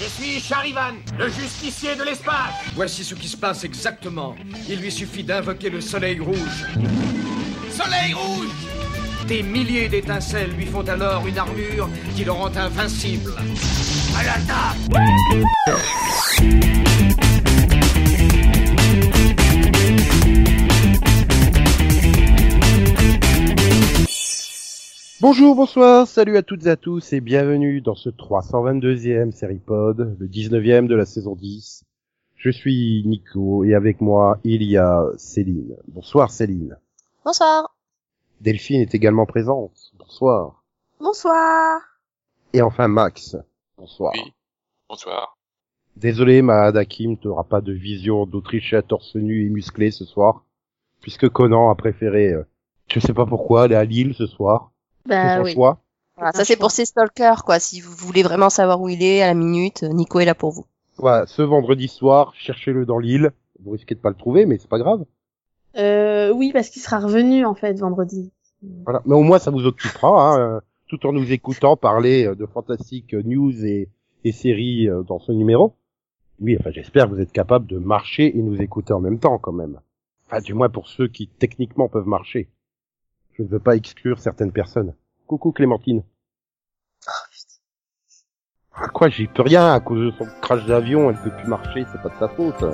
Je suis Charivan, le justicier de l'espace Voici ce qui se passe exactement. Il lui suffit d'invoquer le soleil rouge. Soleil rouge Des milliers d'étincelles lui font alors une armure qui le rend invincible. À l'attaque Bonjour, bonsoir, salut à toutes et à tous et bienvenue dans ce 322e série pod, le 19e de la saison 10. Je suis Nico et avec moi il y a Céline. Bonsoir Céline. Bonsoir. Delphine est également présente. Bonsoir. Bonsoir. Et enfin Max. Bonsoir. Oui. Bonsoir. Désolé ma Hakim, t'auras pas de vision d'Autriche à torse nu et musclé ce soir, puisque Conan a préféré, euh, je sais pas pourquoi, aller à Lille ce soir. Bah oui. choix. Voilà, ça c'est pour ces stalkers quoi. Si vous voulez vraiment savoir où il est à la minute, Nico est là pour vous. Voilà, ce vendredi soir, cherchez-le dans l'île. Vous risquez de pas le trouver, mais c'est pas grave. Euh, oui, parce qu'il sera revenu en fait vendredi. Voilà. Mais au moins, ça vous occupera, hein, euh, tout en nous écoutant parler euh, de fantastiques news et, et séries euh, dans ce numéro. Oui, enfin, j'espère que vous êtes capable de marcher et nous écouter en même temps, quand même. Enfin, du moins pour ceux qui techniquement peuvent marcher. Je ne veux pas exclure certaines personnes. Coucou Clémentine. Ah quoi, j'y peux rien à cause de son crash d'avion, elle peut plus marcher, c'est pas de sa faute.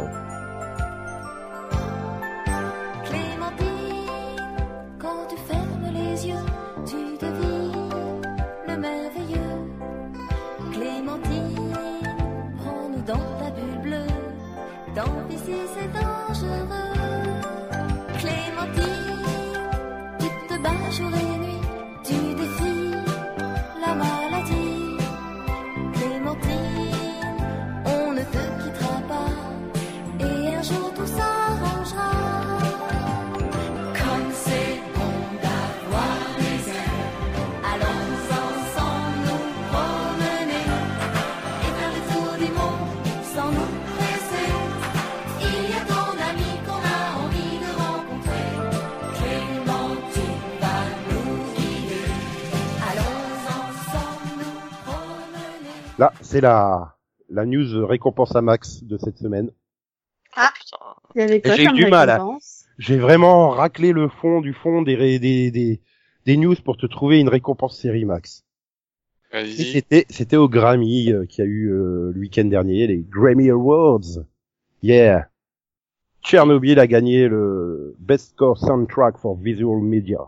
Là, c'est la, la news récompense à Max de cette semaine. Ah. Putain. Il y avait quoi J'ai eu comme du mal, hein. J'ai vraiment raclé le fond du fond des, ré- des, des, des news pour te trouver une récompense série Max. C'était, c'était au Grammy euh, qui a eu euh, le week-end dernier, les Grammy Awards. Yeah. Chernobyl a gagné le Best Score Soundtrack for Visual Media.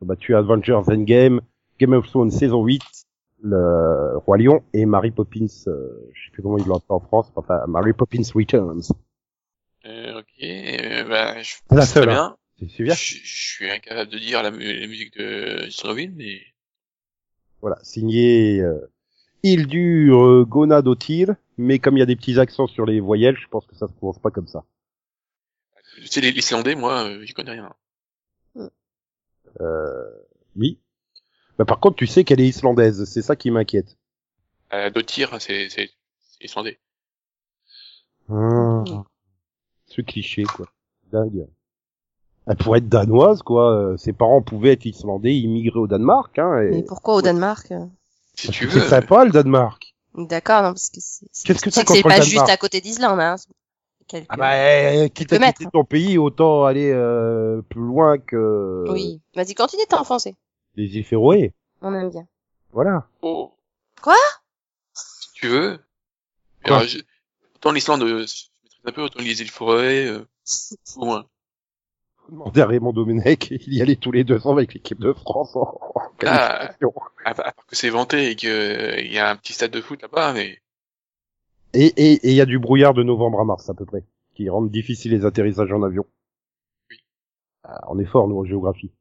Ils ont battu Avengers Endgame, Game of Thrones saison 8, le Roi Lion et Mary Poppins, euh, je sais plus comment ils l'ont appelé en France, enfin Mary Poppins Returns. Euh, ok. Euh, bah, je C'est la c'est très seule, bien. C'est Je, super. je suis incapable de dire la, mu- la musique de Chernobyl, mais Voilà, signé euh, Hildur euh, Gonadotir, mais comme il y a des petits accents sur les voyelles, je pense que ça se prononce pas comme ça. tu sais, les l'Islandais, moi, euh, j'y connais rien. Euh, oui. Bah, par contre, tu sais qu'elle est islandaise, c'est ça qui m'inquiète. Euh, Dotir, c'est, c'est, c'est Islandais. Ah. Ce cliché, quoi. Dingue. Elle pourrait être danoise, quoi. Euh, Ses parents pouvaient être islandais, immigrer au Danemark, hein. et- Mais pourquoi au Danemark euh Si tu veux. C'est sympa, le Danemark. D'accord, non parce que c'est. c'est- Qu'est-ce que contre c'est le pas Danemark juste à côté d'Islande, hein. Quelques... Ah bah, euh, quitte à mètres. quitter ton pays, autant aller euh, plus loin que Oui. Vas-y, continue, t'es en français. Les îles Féroé. On aime bien. Voilà. Oh. Quoi? Si tu veux. Quoi? Alors, je- Autant l'Islande, euh, je maîtrise un peu, autant les îles forêts, euh, au moins. Faut demander à Raymond Domenech, il y allait tous les deux ans avec l'équipe de France en, en Ah. qualification. À, à part que c'est vanté et qu'il y a un petit stade de foot là-bas, mais Et et et il y a du brouillard de novembre à mars à peu près, qui rendent difficiles les atterrissages en avion. Oui. Ah, on est fort nous en géographie.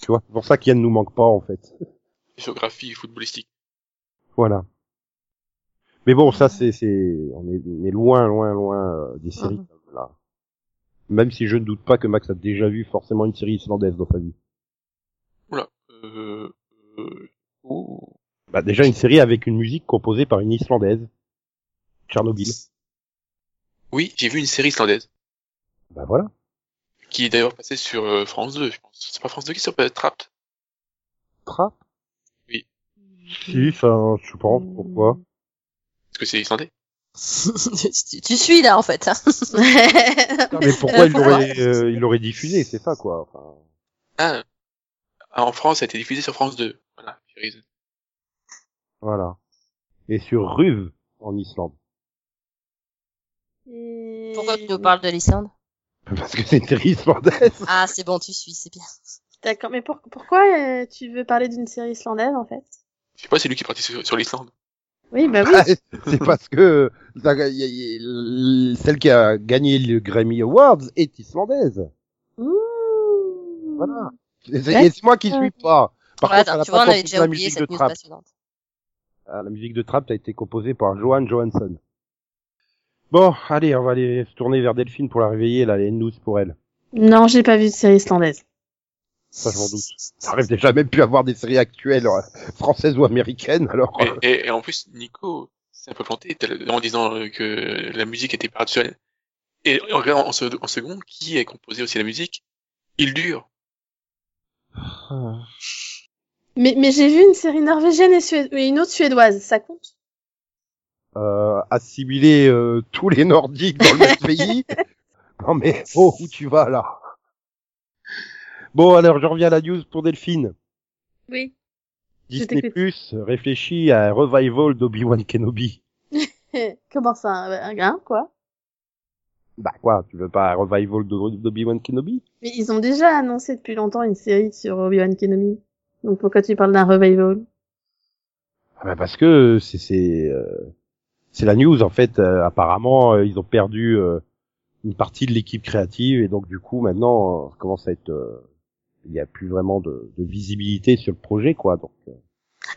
Tu vois, c'est pour ça qu'Yann nous manque pas en fait. géographie footballistique. Voilà. Mais bon, ça c'est c'est on est, on est loin loin loin euh, des séries Mhm. là. Même si je ne doute pas que Max a déjà vu forcément une série islandaise dans sa vie. Oula. Euh, euh, ouh. Bah déjà une série avec une musique composée par une islandaise. Tchernobyl. Oui, j'ai vu une série islandaise. Bah voilà. Qui est d'ailleurs passé sur euh, France 2, je pense. C'est pas France 2 qui s'appelle Trapped? Trap Oui. Si, ça, je pense, pourquoi? Parce que c'est islandais. tu, tu suis là en fait. hein. Non, mais pourquoi il l'aurait, euh, il l'aurait diffusé, c'est ça quoi. Enfin, Ah, en France, ça a été diffusé sur France 2. Voilà. Voilà. Et sur Ruv en Islande, Pourquoi tu nous parles de l'Islande? Parce que c'est une série islandaise. Ah, c'est bon, tu suis, c'est bien. D'accord, mais pour- pourquoi euh, tu veux parler d'une série islandaise en fait? Je sais pas, c'est lui qui est parti sur, sur l'Islande. Oui, bah oui. C'est parce que ça- y a- y a- celle qui a gagné le Grammy Awards est islandaise. Mmh. Voilà. Et c'est moi qui suis pas. Par contre, elle a tu pas vois, on avait déjà oublié musique de cette news Trap. passionnante. Ah, la musique de Trap a été composée par Johan Johansson. Bon, allez, on va aller se tourner vers Delphine pour la réveiller. Là, elle a une news pour elle. Non, j'ai pas vu de série islandaise. Ça, je m'en doute. Ça arrive déjà même plus à voir des séries actuelles euh, françaises ou américaines. Alors, Et, euh, et, et en plus, Nico s'est un peu planté en disant euh, que la musique était par-dessus. Et en, regardant en, se- en second, qui a composé aussi la musique? Il dure. Mais, mais j'ai vu une série norvégienne et une autre suédoise, ça compte? Euh, assimiler euh, tous les Nordiques dans le même pays. Non mais, oh, où tu vas là? Bon, alors je reviens à la news pour Delphine. Oui. Disney. Plus réfléchit à un revival d'Obi-Wan Kenobi. Comment ça Un hein, quoi? Bah quoi, tu veux pas un revival d'O- d'Obi-Wan Kenobi? Mais ils ont déjà annoncé depuis longtemps une série sur Obi-Wan Kenobi. Donc pourquoi tu parles d'un revival? Ah bah parce que c'est c'est euh, c'est la news en fait. euh, apparemment, euh, ils ont perdu euh, une partie de l'équipe créative et donc du coup maintenant, euh, ça commence à être, euh, il y a plus vraiment de, de visibilité sur le projet quoi. Donc euh,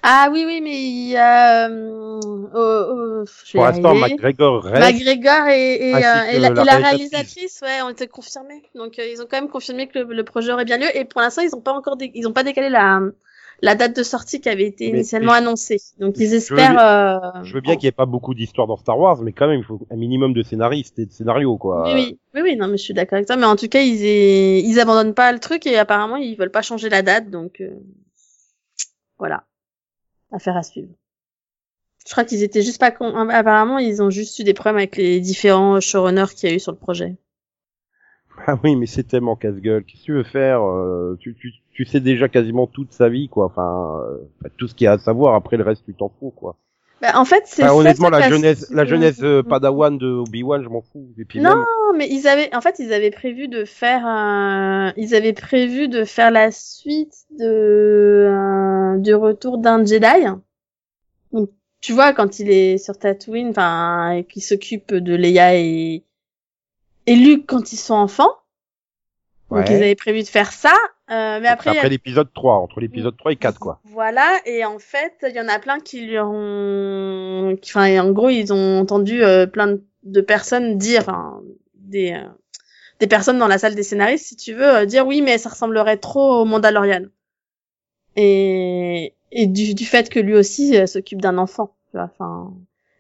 Ah oui, oui, mais il y a... euh, vais pour l'instant. McGregor reste. McGregor et, et, euh, et la, la et la réalisatrice. ouais, ont été confirmés. Donc euh, ils ont quand même confirmé que le, le projet aurait bien lieu. Et pour l'instant, ils ont pas encore, dé- ils ont pas décalé la la date de sortie qui avait été Mais- initialement mais- annoncée. Donc ils je veux espèrent. euh, Je veux bien qu'il n'y ait pas beaucoup d'histoires dans Star Wars, mais quand même, il faut un minimum de scénaristes et de scénarios, quoi. Oui, oui, oui, oui, non, mais je suis d'accord avec toi. Mais en tout cas, ils, ils abandonnent pas le truc et apparemment, ils veulent pas changer la date. Donc, euh, voilà. Affaire à suivre. Je crois qu'ils étaient juste pas con... Apparemment, ils ont juste eu des problèmes avec les différents showrunners qu'il y a eu sur le projet. Ah oui, mais c'est tellement casse-gueule. Qu'est-ce que tu veux faire euh, tu, tu, tu sais déjà quasiment toute sa vie, quoi. Enfin, euh, tout ce qu'il y a à savoir. Après le reste, tu t'en fous, quoi. Bah, en fait, c'est Enfin, honnêtement, ça la jeunesse, la jeunesse euh, Mm. Padawan de Obi-Wan, je m'en fous. Et puis Non, même, mais ils avaient, en fait, ils avaient prévu de faire, un- ils avaient prévu de faire la suite de euh, du retour d'un Jedi. Donc, tu vois, quand il est sur Tatooine, enfin, et qu'il s'occupe de Leia et et Luke quand ils sont enfants. Donc, Ouais. ils avaient prévu de faire ça. Euh, mais après, a- après l'épisode 3, entre l'épisode 3 et 4, quoi. voilà, et en fait, il y en a plein qui lui ont, qui- enfin, en gros, ils ont entendu euh, plein de- personnes dire, enfin, des, euh, des personnes dans la salle des scénaristes, si tu veux, euh, dire oui, mais ça ressemblerait trop au Mandalorian. Et, et du, du fait que lui aussi euh, s'occupe d'un enfant, tu vois, enfin.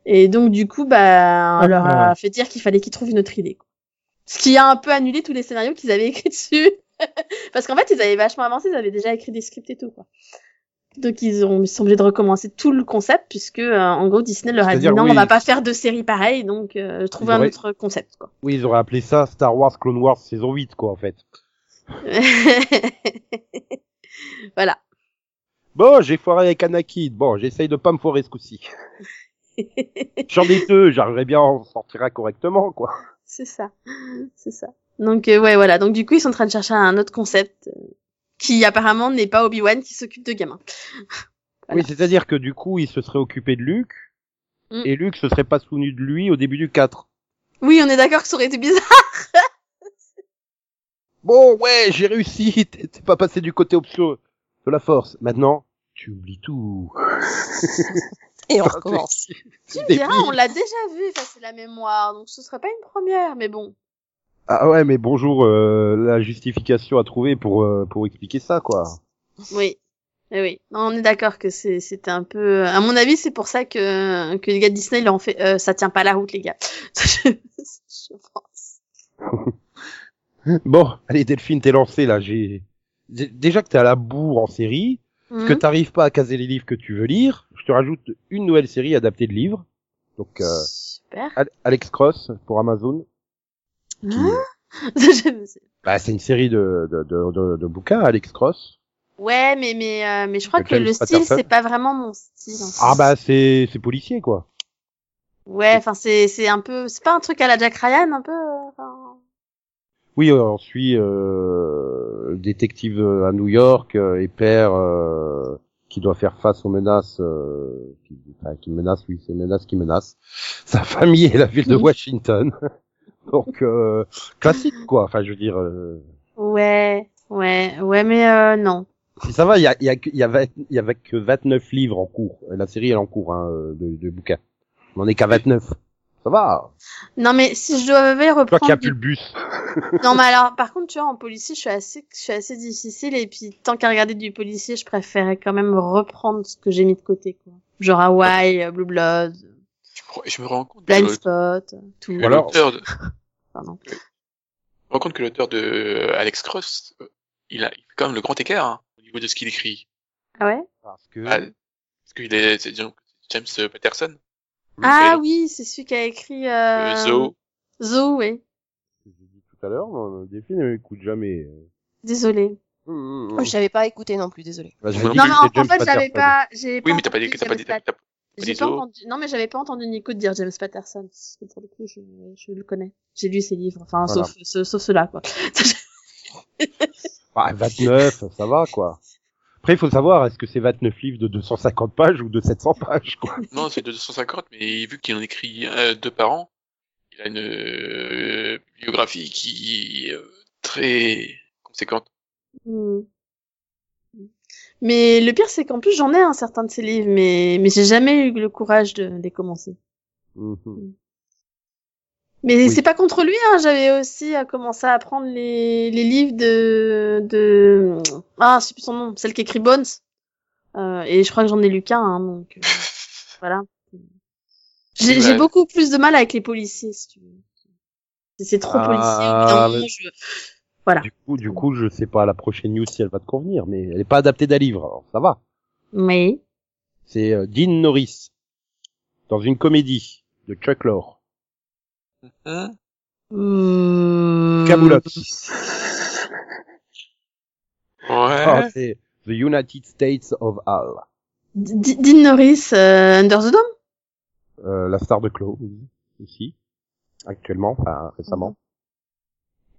Et donc, du coup, bah, on leur a fait dire qu'il fallait qu'ils trouvent une autre idée. quoi. Ce qui a un peu annulé tous les scénarios qu'ils avaient écrits dessus. Parce qu'en fait, ils avaient vachement avancé, ils avaient déjà écrit des scripts et tout, quoi. Donc ils ont ils sont obligés de recommencer tout le concept puisque euh, en gros Disney leur a dit non oui. on va pas faire de série pareille donc euh, trouver un autre concept quoi. Oui, ils auraient appelé ça Star Wars Clone Wars saison 8, quoi, en fait. voilà. Bon, j'ai foiré avec Anakin. Bon, j'essaye de pas me foirer ce coup-ci. J'en ai deux, j'arriverai bien à en sortir un correctement, quoi. C'est ça. C'est ça. Donc euh, ouais voilà donc du coup ils sont en train de chercher un autre concept euh, qui apparemment n'est pas Obi-Wan qui s'occupe de gamins. Voilà. Oui, c'est-à-dire que du coup, il se serait occupé de Luke, Mm. et Luke se serait pas souvenu de lui au début du 4. Oui on est d'accord que ça aurait été bizarre. Bon, ouais, j'ai réussi, t'es pas passé du côté option de la force. Maintenant, tu oublies tout. Et on recommence. Tu me diras on l'a déjà vu effacer la mémoire donc ce serait pas une première mais bon. Ah ouais, mais bonjour, euh, la justification à trouver pour euh, pour expliquer ça, quoi. Oui. Eh oui, non, on est d'accord que c'est c'était un peu. À mon avis, c'est pour ça que que les gars de Disney leur ont fait. euh, ça tient pas la route, les gars. je, pense. Bon, allez Delphine, t'es lancé là. J'ai déjà que t'es à la bourre en série, que Mhm. t'arrives pas à caser les livres que tu veux lire. Je te rajoute une nouvelle série adaptée de livres. Donc euh, Super. Al- Alex Cross pour Amazon. Qui- Hein bah, c'est une série de, de, de, de, de bouquins, Alex Cross. ouais, mais mais euh, mais je crois que le style c'est pas vraiment mon style. en fait. Ah bah c'est c'est policier quoi. Ouais, enfin c'est c'est un peu c'est pas un truc à la Jack Ryan un peu. euh, enfin, Oui, euh, on suit euh, détective euh, à New York euh, et père euh, qui doit faire face aux menaces euh, qui, enfin, qui menacent, oui, c'est menaces qui menacent sa famille et la ville de Washington. Donc euh, classique quoi. Enfin, je veux dire, euh, Ouais, ouais, ouais, mais euh, non. si ça va, il y a il y a y avait il y avait que 29 livres en cours. La série elle est en cours hein, euh, de, de bouquins. On en est qu'à 29. Ça va. Non, mais si je devais Toi qui reprendre. as plus le bus. Non, mais alors, par contre, tu vois, en policier, je suis assez, je suis assez difficile, et puis, tant qu'à regarder du policier, je préférais quand même reprendre ce que j'ai mis de côté, quoi. Genre Hawaii, Blue Blood, Je me- Je me rends compte Blind Spot, tout. alors- de... Pardon. Je me rends compte que l'auteur de euh, Alex Cross, euh, il a il fait quand même le grand écart hein, au niveau de ce qu'il écrit. Ah ouais? Parce que Ah, parce qu'il est, c'est James Patterson. Ah oui, c'est celui qui a écrit, euh, euh... Zo. Zo, oui. j'ai dit tout à l'heure, défi ne m'écoute jamais. Désolé. Hum, hum, hum. Oh, je n'avais pas écouté non plus, désolé. Bah, Non, dit Non, que mais en, en fait, j'avais pas, j'ai Oui, pas mais t'as pas dit, entendu t'as pas dit, t'as pas J'ai pas entendu, non, mais j'avais pas entendu Nico dire James Patterson. Parce que pour le coup, je, je le connais. J'ai lu ses livres. Enfin, Voilà. sauf, sauf, sauf ceux-là, quoi. Bah, 29, ça va, quoi. Après, il faut savoir, est-ce que c'est 29 livres de 250 pages ou de 700 pages, quoi? Non, c'est de 250, mais vu qu'il en écrit euh, deux par an, il a une euh, biographie qui est euh, très conséquente. Hmm. Mais le pire, c'est qu'en plus, j'en ai un certain de ces livres, mais, mais j'ai jamais eu le courage de les commencer. Mhm. Mais Oui. c'est pas contre lui, hein. J'avais aussi euh, commencé à apprendre les, les livres de, de, ah, je sais plus son nom, celle qui écrit Bones. Euh, et je crois que j'en ai lu qu'un, hein, donc, euh, voilà. J'ai, Ouais. beaucoup plus de mal avec les policiers, si tu veux. C'est- trop Ah, policier. au bout d'un moment, mais- je- Voilà. Du coup, du coup, je sais pas la prochaine news si elle va te convenir, mais elle est pas adaptée d'un livre, alors ça va. Mais, C'est euh, Dean Norris, dans une comédie de Chuck Lorre. Hein Camelot. Ouais. Ah, c'est The United States of Al. D- Dean Norris, euh, Under the Dome? Euh, la star de Close, ici. Actuellement, enfin, récemment.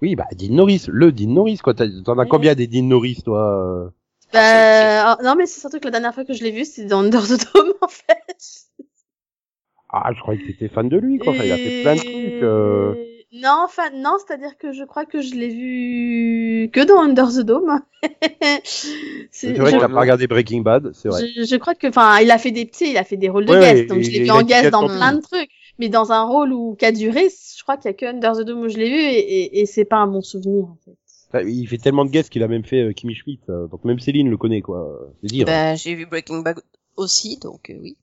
Oui, bah, Dean Norris, le Dean Norris, quoi. T'en as combien des Dean Norris, toi euh Bah, oh, non, mais c'est surtout que la dernière fois que je l'ai vu, c'était dans Under the Dome, en fait. Ah, je croyais que t'étais fan de lui, quoi. Enfin, il a fait plein de trucs. euh. Non, enfin, non, c'est-à-dire que je crois que je l'ai vu que dans Under the Dome. C'est vrai je, qu'il a pas regardé Breaking Bad, c'est vrai. je, je crois que, enfin, il a fait des petits, il a fait des rôles de Ouais, guest, donc je l'ai vu en guest dans plein de trucs. Mais dans un rôle où, qui a duré, je crois qu'il y a que Under the Dome où je l'ai vu et, et, et c'est pas un bon souvenir, en fait. Enfin, il fait tellement de guests qu'il a même fait euh, Kimmy Schmidt, euh, donc même Céline le connaît, quoi. C'est dire. Ben, j'ai vu Breaking Bad aussi, donc euh, oui.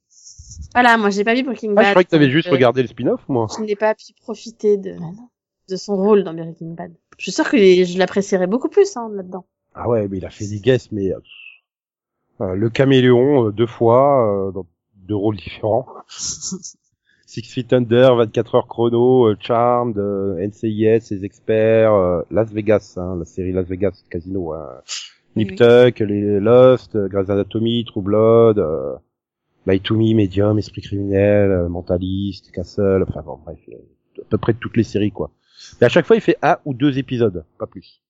Voilà, moi, j'ai pas vu Breaking ah, Bad. je croyais que t'avais juste euh, regardé le spin-off, moi. je n'ai pas pu profiter de, de son rôle dans Breaking Bad. Je suis sûre que les- je l'apprécierais beaucoup plus hein, là-dedans. Ah ouais, mais il a fait des guests, mais... euh, euh, le caméléon, euh, deux fois, euh, dans deux rôles différents. Six Feet Under, 24 heures chrono, euh, Charmed, euh, NCIS, les experts, euh, Las Vegas, hein, la série Las Vegas Casino, hein. Nip oui. Tuck, les Lost, Grey's Anatomy, True Blood, euh, to Me, Medium, Esprit criminel, Mentaliste, Castle, enfin bon, bref, à peu près toutes les séries, quoi. Mais à chaque fois, il fait un ou deux épisodes, pas plus.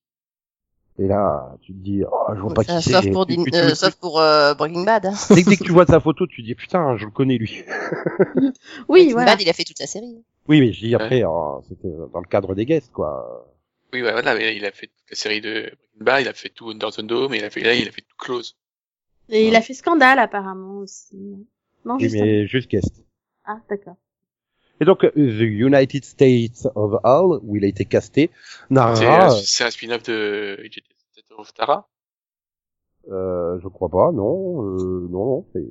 Et là, tu te dis, oh, je vois pas Ça, qui c'est. sauf pour, tu euh, sauf pour euh, Breaking Bad. hein. dès, que- dès que tu vois sa photo, tu te dis, putain, je le connais, lui. Oui, Breaking voilà. Bad, il a fait toute la série. Oui, mais je dis après, oh, c'était dans le cadre des guests, quoi. Oui, bah, voilà, mais il a fait toute la série de Breaking Bad, il a fait tout Under the Dome, et il a fait, là, il a fait tout Close. Et il a fait scandale apparemment aussi. Non, Oui, juste. un- mais juste guest. Ah, d'accord. Et donc, euh, The United States of All, où il a été casté, C'est narrera, un- c'est un spin-off de Jet Set of Tara? euh, je crois pas, non, euh, non, non.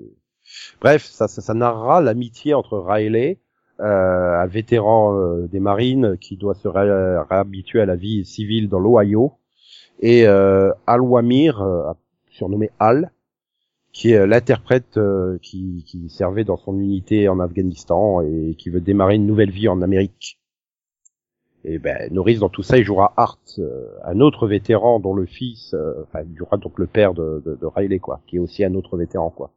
Bref, ça, ça, ça narrera l'amitié entre Riley, euh, un vétéran euh, des marines qui doit se ré- réhabituer à la vie civile dans l'Ohio, et euh, Al Wamir, euh, surnommé Al, qui est l'interprète euh, qui, qui servait dans son unité en Afghanistan et qui veut démarrer une nouvelle vie en Amérique. Et ben Norris dans tout ça il jouera Hart, euh, un autre vétéran dont le fils, euh, enfin il jouera donc le père de, de, de Riley quoi, qui est aussi un autre vétéran quoi.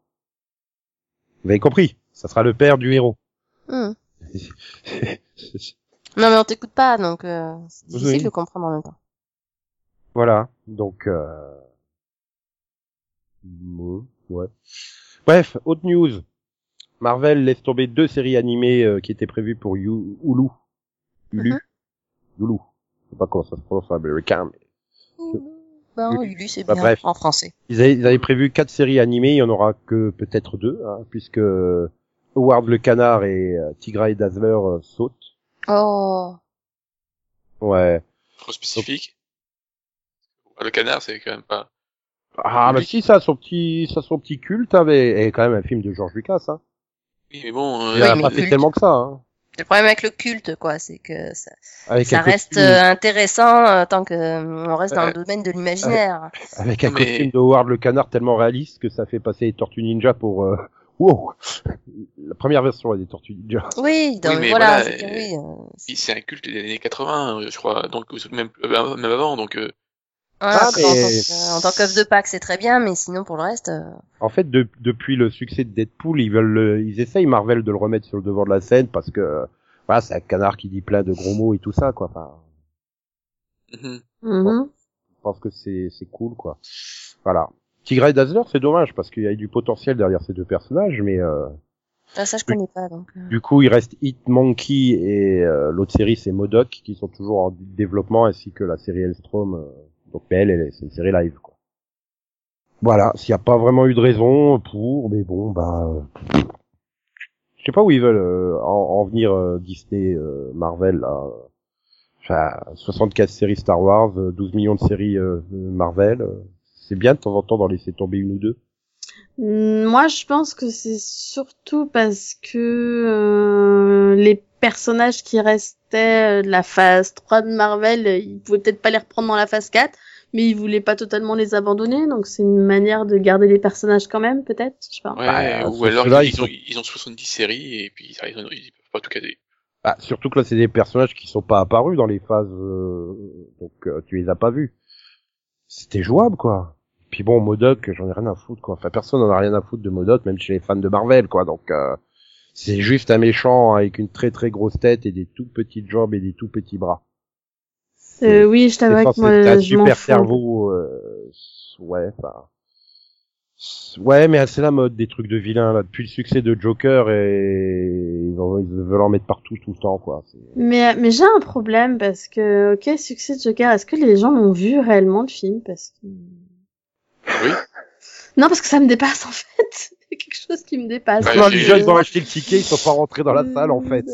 Vous avez compris? Ça sera le père du héros. Hmm. Non, mais on t'écoute pas, donc euh, c'est difficile Oui. de comprendre en même temps. Voilà, donc euh... ouais. Bref, autre news. Marvel laisse tomber deux séries animées euh, qui étaient prévues pour You- Hulu. Hulu. Mhm. Hulu. Je sais pas comment ça se prononce en américain, mais Ben. Lulu, c'est Bah, bien, bref. en français. ils avaient, ils avaient prévu quatre séries animées, il y en aura que peut-être deux, hein, puisque Howard le Canard et euh, Tigra et Dazzler euh, sautent. Oh, Ouais. Trop spécifique. Le canard, c'est quand même pas. Ah, bah Public. si, ça a son petit, ça a son petit culte, hein, mais et quand même un film de George Lucas, hein. Oui, mais bon. euh, Il a pas mais fait culte. tellement que ça, hein. le problème avec le culte, quoi, c'est que ça, Avec ça reste costume- euh, intéressant euh, tant que euh, on reste dans le domaine de l'imaginaire. Avec un Mais- costume de Howard le canard tellement réaliste que ça fait passer les Tortues Ninja pour... Euh... Wow La première version des Tortues Ninja. Oui, mais voilà, voilà, dire, euh, oui. euh, c'est un culte des années 80, euh, je crois. Donc, même, euh, même avant, donc. Ah, en mais- tant que- en tant qu'œuf de Pâques, c'est très bien, mais sinon pour le reste, euh, En fait, de- depuis le succès de Deadpool, ils veulent, le- ils essayent Marvel de le remettre sur le devant de la scène parce que voilà, c'est un canard qui dit plein de gros mots et tout ça, quoi. Enfin. Mhm. je pense que c'est c'est cool, quoi. Voilà. Tigray et Dazzler, c'est dommage parce qu'il y a du potentiel derrière ces deux personnages, mais euh, ah, ça je connais pas donc. euh. Du coup, il reste Hit Monkey et euh, l'autre série c'est Modoc qui sont toujours en développement ainsi que la série Elstrom. euh, donc elle, c'est une série live quoi. Voilà, s'il n'y a pas vraiment eu de raison pour, mais bon bah, euh, je sais pas où ils veulent euh, en, en venir euh, Disney, euh, Marvel là. Enfin, 75 séries Star Wars, euh, 12 millions de séries euh, Marvel. euh, c'est bien de temps en temps d'en laisser tomber une ou deux. Moi, je pense que c'est surtout parce que euh, les personnages qui restaient euh, de la phase 3 de Marvel, euh, ils pouvaient peut-être pas les reprendre dans la phase 4, mais ils voulaient pas totalement les abandonner, donc c'est une manière de garder les personnages quand même, peut-être, je sais pas. Ouais, Bah, ou alors ils, ils ont, sont- ils ont 70 séries et puis ils, ils, ils peuvent pas tout caser. Bah, surtout que là, c'est des personnages qui sont pas apparus dans les phases, euh, donc euh, tu les as pas vus. C'était jouable, quoi. Puis bon, Modoc, j'en ai rien à foutre, quoi. Enfin, personne n'en a rien à foutre de Modoc, même chez les fans de Marvel, quoi. Donc, euh, c'est juste un méchant avec une très très grosse tête et des tout petites jambes et des tout petits bras. Euh, oui, je t'avoue que moi, un je super cerveau, euh, ouais, enfin. Ouais, mais c'est la mode des trucs de vilains, là. Depuis le succès de Joker et ils, en- ils veulent en mettre partout tout le temps, quoi. Mais, mais j'ai un problème parce que, ok, succès de Joker, est-ce que les gens l'ont vu réellement le film? Parce que... Oui. Non, parce que ça me dépasse en fait. C'est quelque chose qui me dépasse. Ouais, Non, j'ai- les gens, ils ont acheté le ticket, ils sont pas rentrés dans la salle, en fait.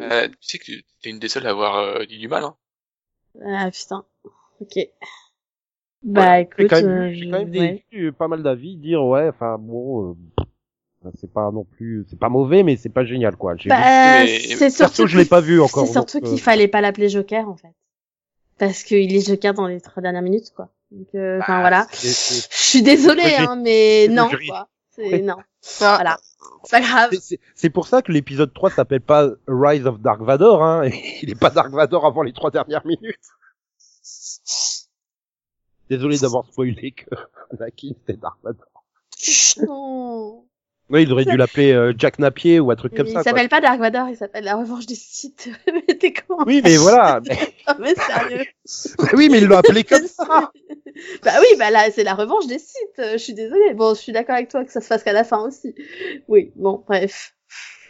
Euh, tu sais que t'es une des seules à avoir euh, dit du mal, hein. Ah putain. Ok. Bah J'ai écoute, quand même, euh, j'ai quand même je- ouais. des, pas mal d'avis dire, ouais, enfin, bon, euh, pff, c'est pas non plus, c'est pas mauvais, mais c'est pas génial, quoi. J'ai Bah, c'est surtout je l'ai qu'il- pas vu encore. C'est surtout qu'il euh, fallait pas l'appeler Joker en fait. Parce qu'il est Joker dans les trois dernières minutes quoi. Donc euh, enfin bah, voilà. Je suis désolée hein, mais non quoi. C'est non. Ah, Voilà. C'est pas grave. c'est- pour ça que l'épisode 3 s'appelle pas Rise of Dark Vador, hein. Il est pas Dark Vador avant les trois dernières minutes. Désolé d'avoir spoilé que Anakin c'était Dark Vador. Non. Oui, ils auraient dû l'appeler euh, Jack Napier ou un truc comme il ça. quoi. s'appelle pas Dark Vador, il s'appelle La Revanche des Sith. mais t'es con. Oui, mais voilà. Mais- Non, mais sérieux. oui, mais ils l'ont appelé comme ça. bah oui, bah là, c'est la revanche des Sith. euh, Je suis désolée. Bon, je suis d'accord avec toi que ça se fasse qu'à la fin aussi. Oui, bon, bref.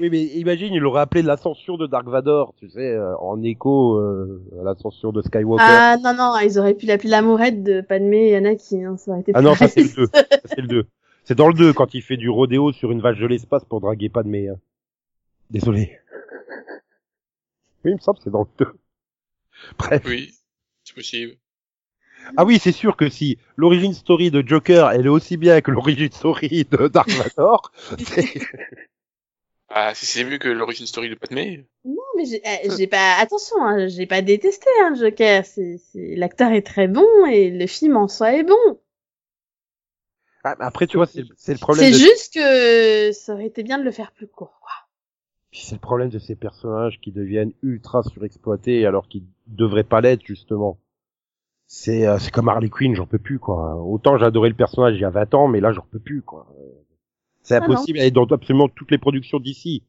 Oui, mais imagine, il aurait appelé l'ascension de Dark Vador, tu sais, euh, en écho euh, à l'ascension de Skywalker. Ah non, non, ils auraient pu l'appeler l'amourette de Padmé et Anakin. Hein, ça aurait été Ah non, ça c'est le réaliste. 2. Ça, c'est le 2. C'est dans le 2 quand il fait du rodéo sur une vache de l'espace pour draguer Padmé. Hein. Désolé. Oui, il me semble que c'est dans le 2. Bref. Oui, c'est possible. Ah oui, c'est sûr que si l'origine story de Joker, elle est aussi bien que l'origine story de Dark Vador, c'est- Ah, si c'est mieux que l'origine story de Padmé. Non, mais j'ai eh, j'ai pas. Attention, hein, j'ai pas détesté hein, Joker. C'est, c'est... L'acteur est très bon et le film en soi est bon. Ah, après, tu vois, c'est c'est le problème. C'est de... juste que ça aurait été bien de le faire plus court, quoi. Puis c'est le problème de ces personnages qui deviennent ultra surexploités alors qu'ils devraient pas l'être justement. C'est euh, c'est comme Harley Quinn, j'en peux plus quoi. Autant j'adorais le personnage il y a 20 ans, mais là j'en peux plus quoi. C'est Ah impossible, elle est dans absolument toutes les productions d'ici.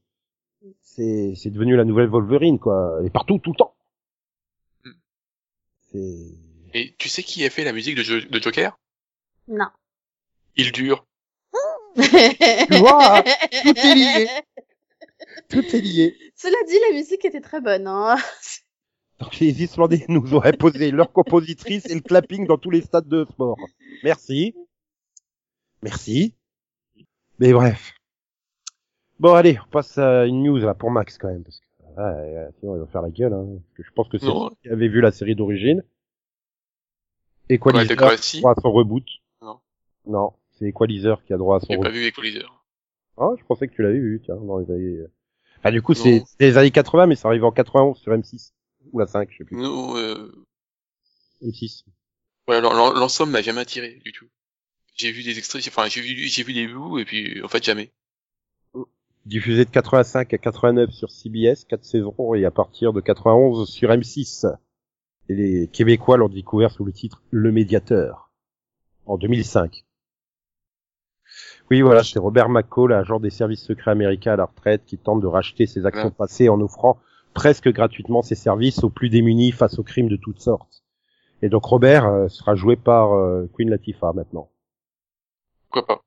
C'est c'est devenu la nouvelle Wolverine quoi, et partout tout le temps. Hmm. C'est Et tu sais qui a fait la musique de, Jo- de Joker? Non. Il dure. Tu vois, tout est lié. tout est lié. Cela dit, la musique était très bonne, hein. Donc les Islandais nous ont imposé leur compositrice et le clapping dans tous les stades de sport. Merci. Merci. Mais bref. Bon allez, on passe à une news là pour Max quand même parce que ah, euh, sinon il va faire la gueule. Hein, parce que je pense que c'est lui qui avait vu la série d'origine. Quoi, Equalizer d'accord, si. à son reboot. Non. Non, c'est Equalizer qui a droit à son J'ai pas vu Equalizer. Ah, je pensais que tu l'avais vu, tiens, dans les années. euh. Ah du coup c'est les années 80 mais ça arrive en 91 sur M6 ou la 5, je sais plus. Non, euh, M6. voilà, l'en- l'en- l'ensemble m'a jamais attiré du tout. J'ai vu des extraits, enfin j'ai vu, j'ai vu des bouts et puis en fait jamais. diffusé de 85 à 89 sur CBS, 4 saisons, et à partir de 91 sur M6. Et les Québécois l'ont découvert sous le titre Le Médiateur, en 2005. Oui, voilà, c'est Robert McCall, agent des services secrets américains à la retraite, qui tente de racheter ses actions Ouais. passées en offrant presque gratuitement ses services aux plus démunis face aux crimes de toutes sortes. Et donc Robert euh, sera joué par euh, Queen Latifah maintenant. Pourquoi pas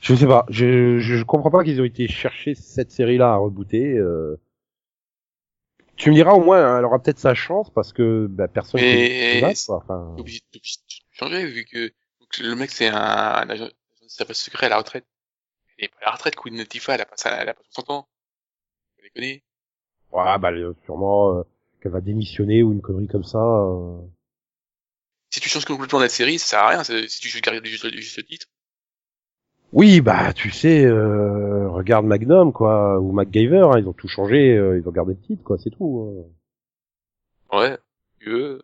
Je sais pas, je, je, je comprends pas qu'ils ont été chercher cette série-là à rebooter. euh. Tu me diras au moins, elle aura peut-être sa chance parce que bah, personne Mais- T'es obligé, de changer vu que le mec c'est un, un agent de service secret à la retraite. Elle est pas à la retraite, Queen Latifah, elle a pas, elle a pas 60 ans. Vous déconnez ouais, bah, sûrement euh, qu'elle va démissionner ou une connerie comme ça. euh. Si tu changes complètement la série, ça sert à rien. Si tu juste gardes juste, juste le titre. Oui, bah tu sais, euh, regarde Magnum quoi, ou MacGyver, hein, ils ont tout changé, euh, ils ont gardé le titre quoi, c'est tout. Ouais. Euh,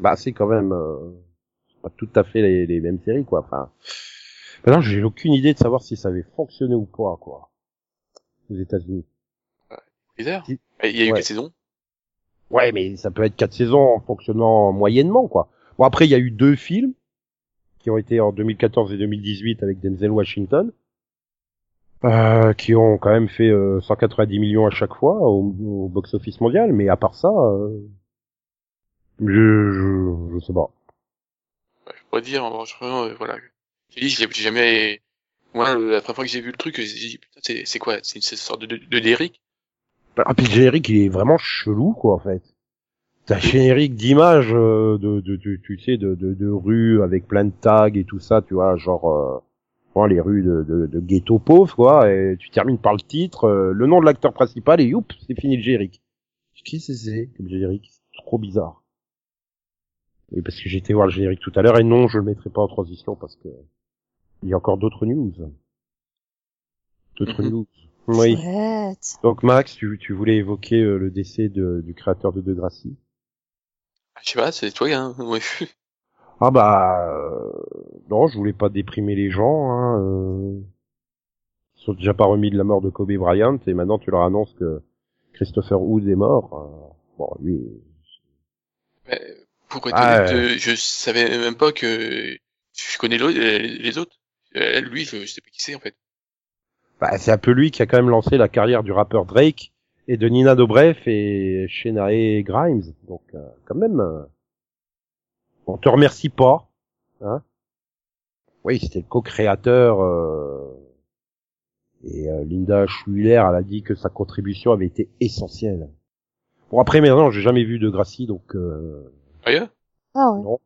Bah c'est quand même euh, pas tout à fait les, les mêmes séries quoi. Enfin, maintenant j'ai aucune idée de savoir si ça avait fonctionné ou pas quoi aux États-Unis. bizarre. Si- Il y a eu Ouais. quatre saisons. Ouais, mais ça peut être quatre saisons en fonctionnant moyennement, quoi. Bon, après, il y a eu deux films qui ont été en 2014 et 2018 avec Denzel Washington, euh, qui ont quand même fait euh, 190 millions à chaque fois au, au box-office mondial, mais à part ça, euh, je, je, je sais pas. Je pourrais dire, franchement, euh, voilà. J'ai dit, j'ai j'ai jamais, moi, la première fois que j'ai vu le truc, j'ai dit, putain, c'est, c'est quoi? C'est une c'est une sorte de, de, de lyrique? Ah, puis le générique, il est vraiment chelou, quoi, en fait. T'as un générique d'images euh, de, de, de- tu sais, de, de, de rues avec plein de tags et tout ça, tu vois, genre, euh, les rues de, de, de ghetto pauvres, quoi, et tu termines par le titre, euh, le nom de l'acteur principal, et youp, c'est fini le générique. Qu'est-ce que c'est comme générique? C'est trop bizarre. Oui, parce que j'ai été voir le générique tout à l'heure, et non, je le mettrai pas en transition, parce que il y a encore d'autres news. D'autres Mhm. news. Oui. Chouette. Donc Max, tu, tu voulais évoquer euh, le décès de- du créateur de Degrassi. Je sais pas, c'est toi, hein. Ouais. Ah bah euh, non, je voulais pas déprimer les gens. Hein, euh. Ils sont déjà pas remis de la mort de Kobe Bryant et maintenant tu leur annonces que Christopher Wood est mort. Euh, Bon, lui, pour être Ah, honnête, je savais même pas que je connais euh, les autres. Euh, lui, je, je sais pas qui c'est, en fait. bah, c'est un peu lui qui a quand même lancé la carrière du rappeur Drake et de Nina Dobrev et Shanae Grimes. Donc euh, quand même, euh, on te remercie pas. Hein oui, c'était le co-créateur. euh, Et Linda Schuller, elle a dit que sa contribution avait été essentielle. Bon après maintenant, j'ai jamais vu de Gracie, donc euh, Sérieux? Ah ouais.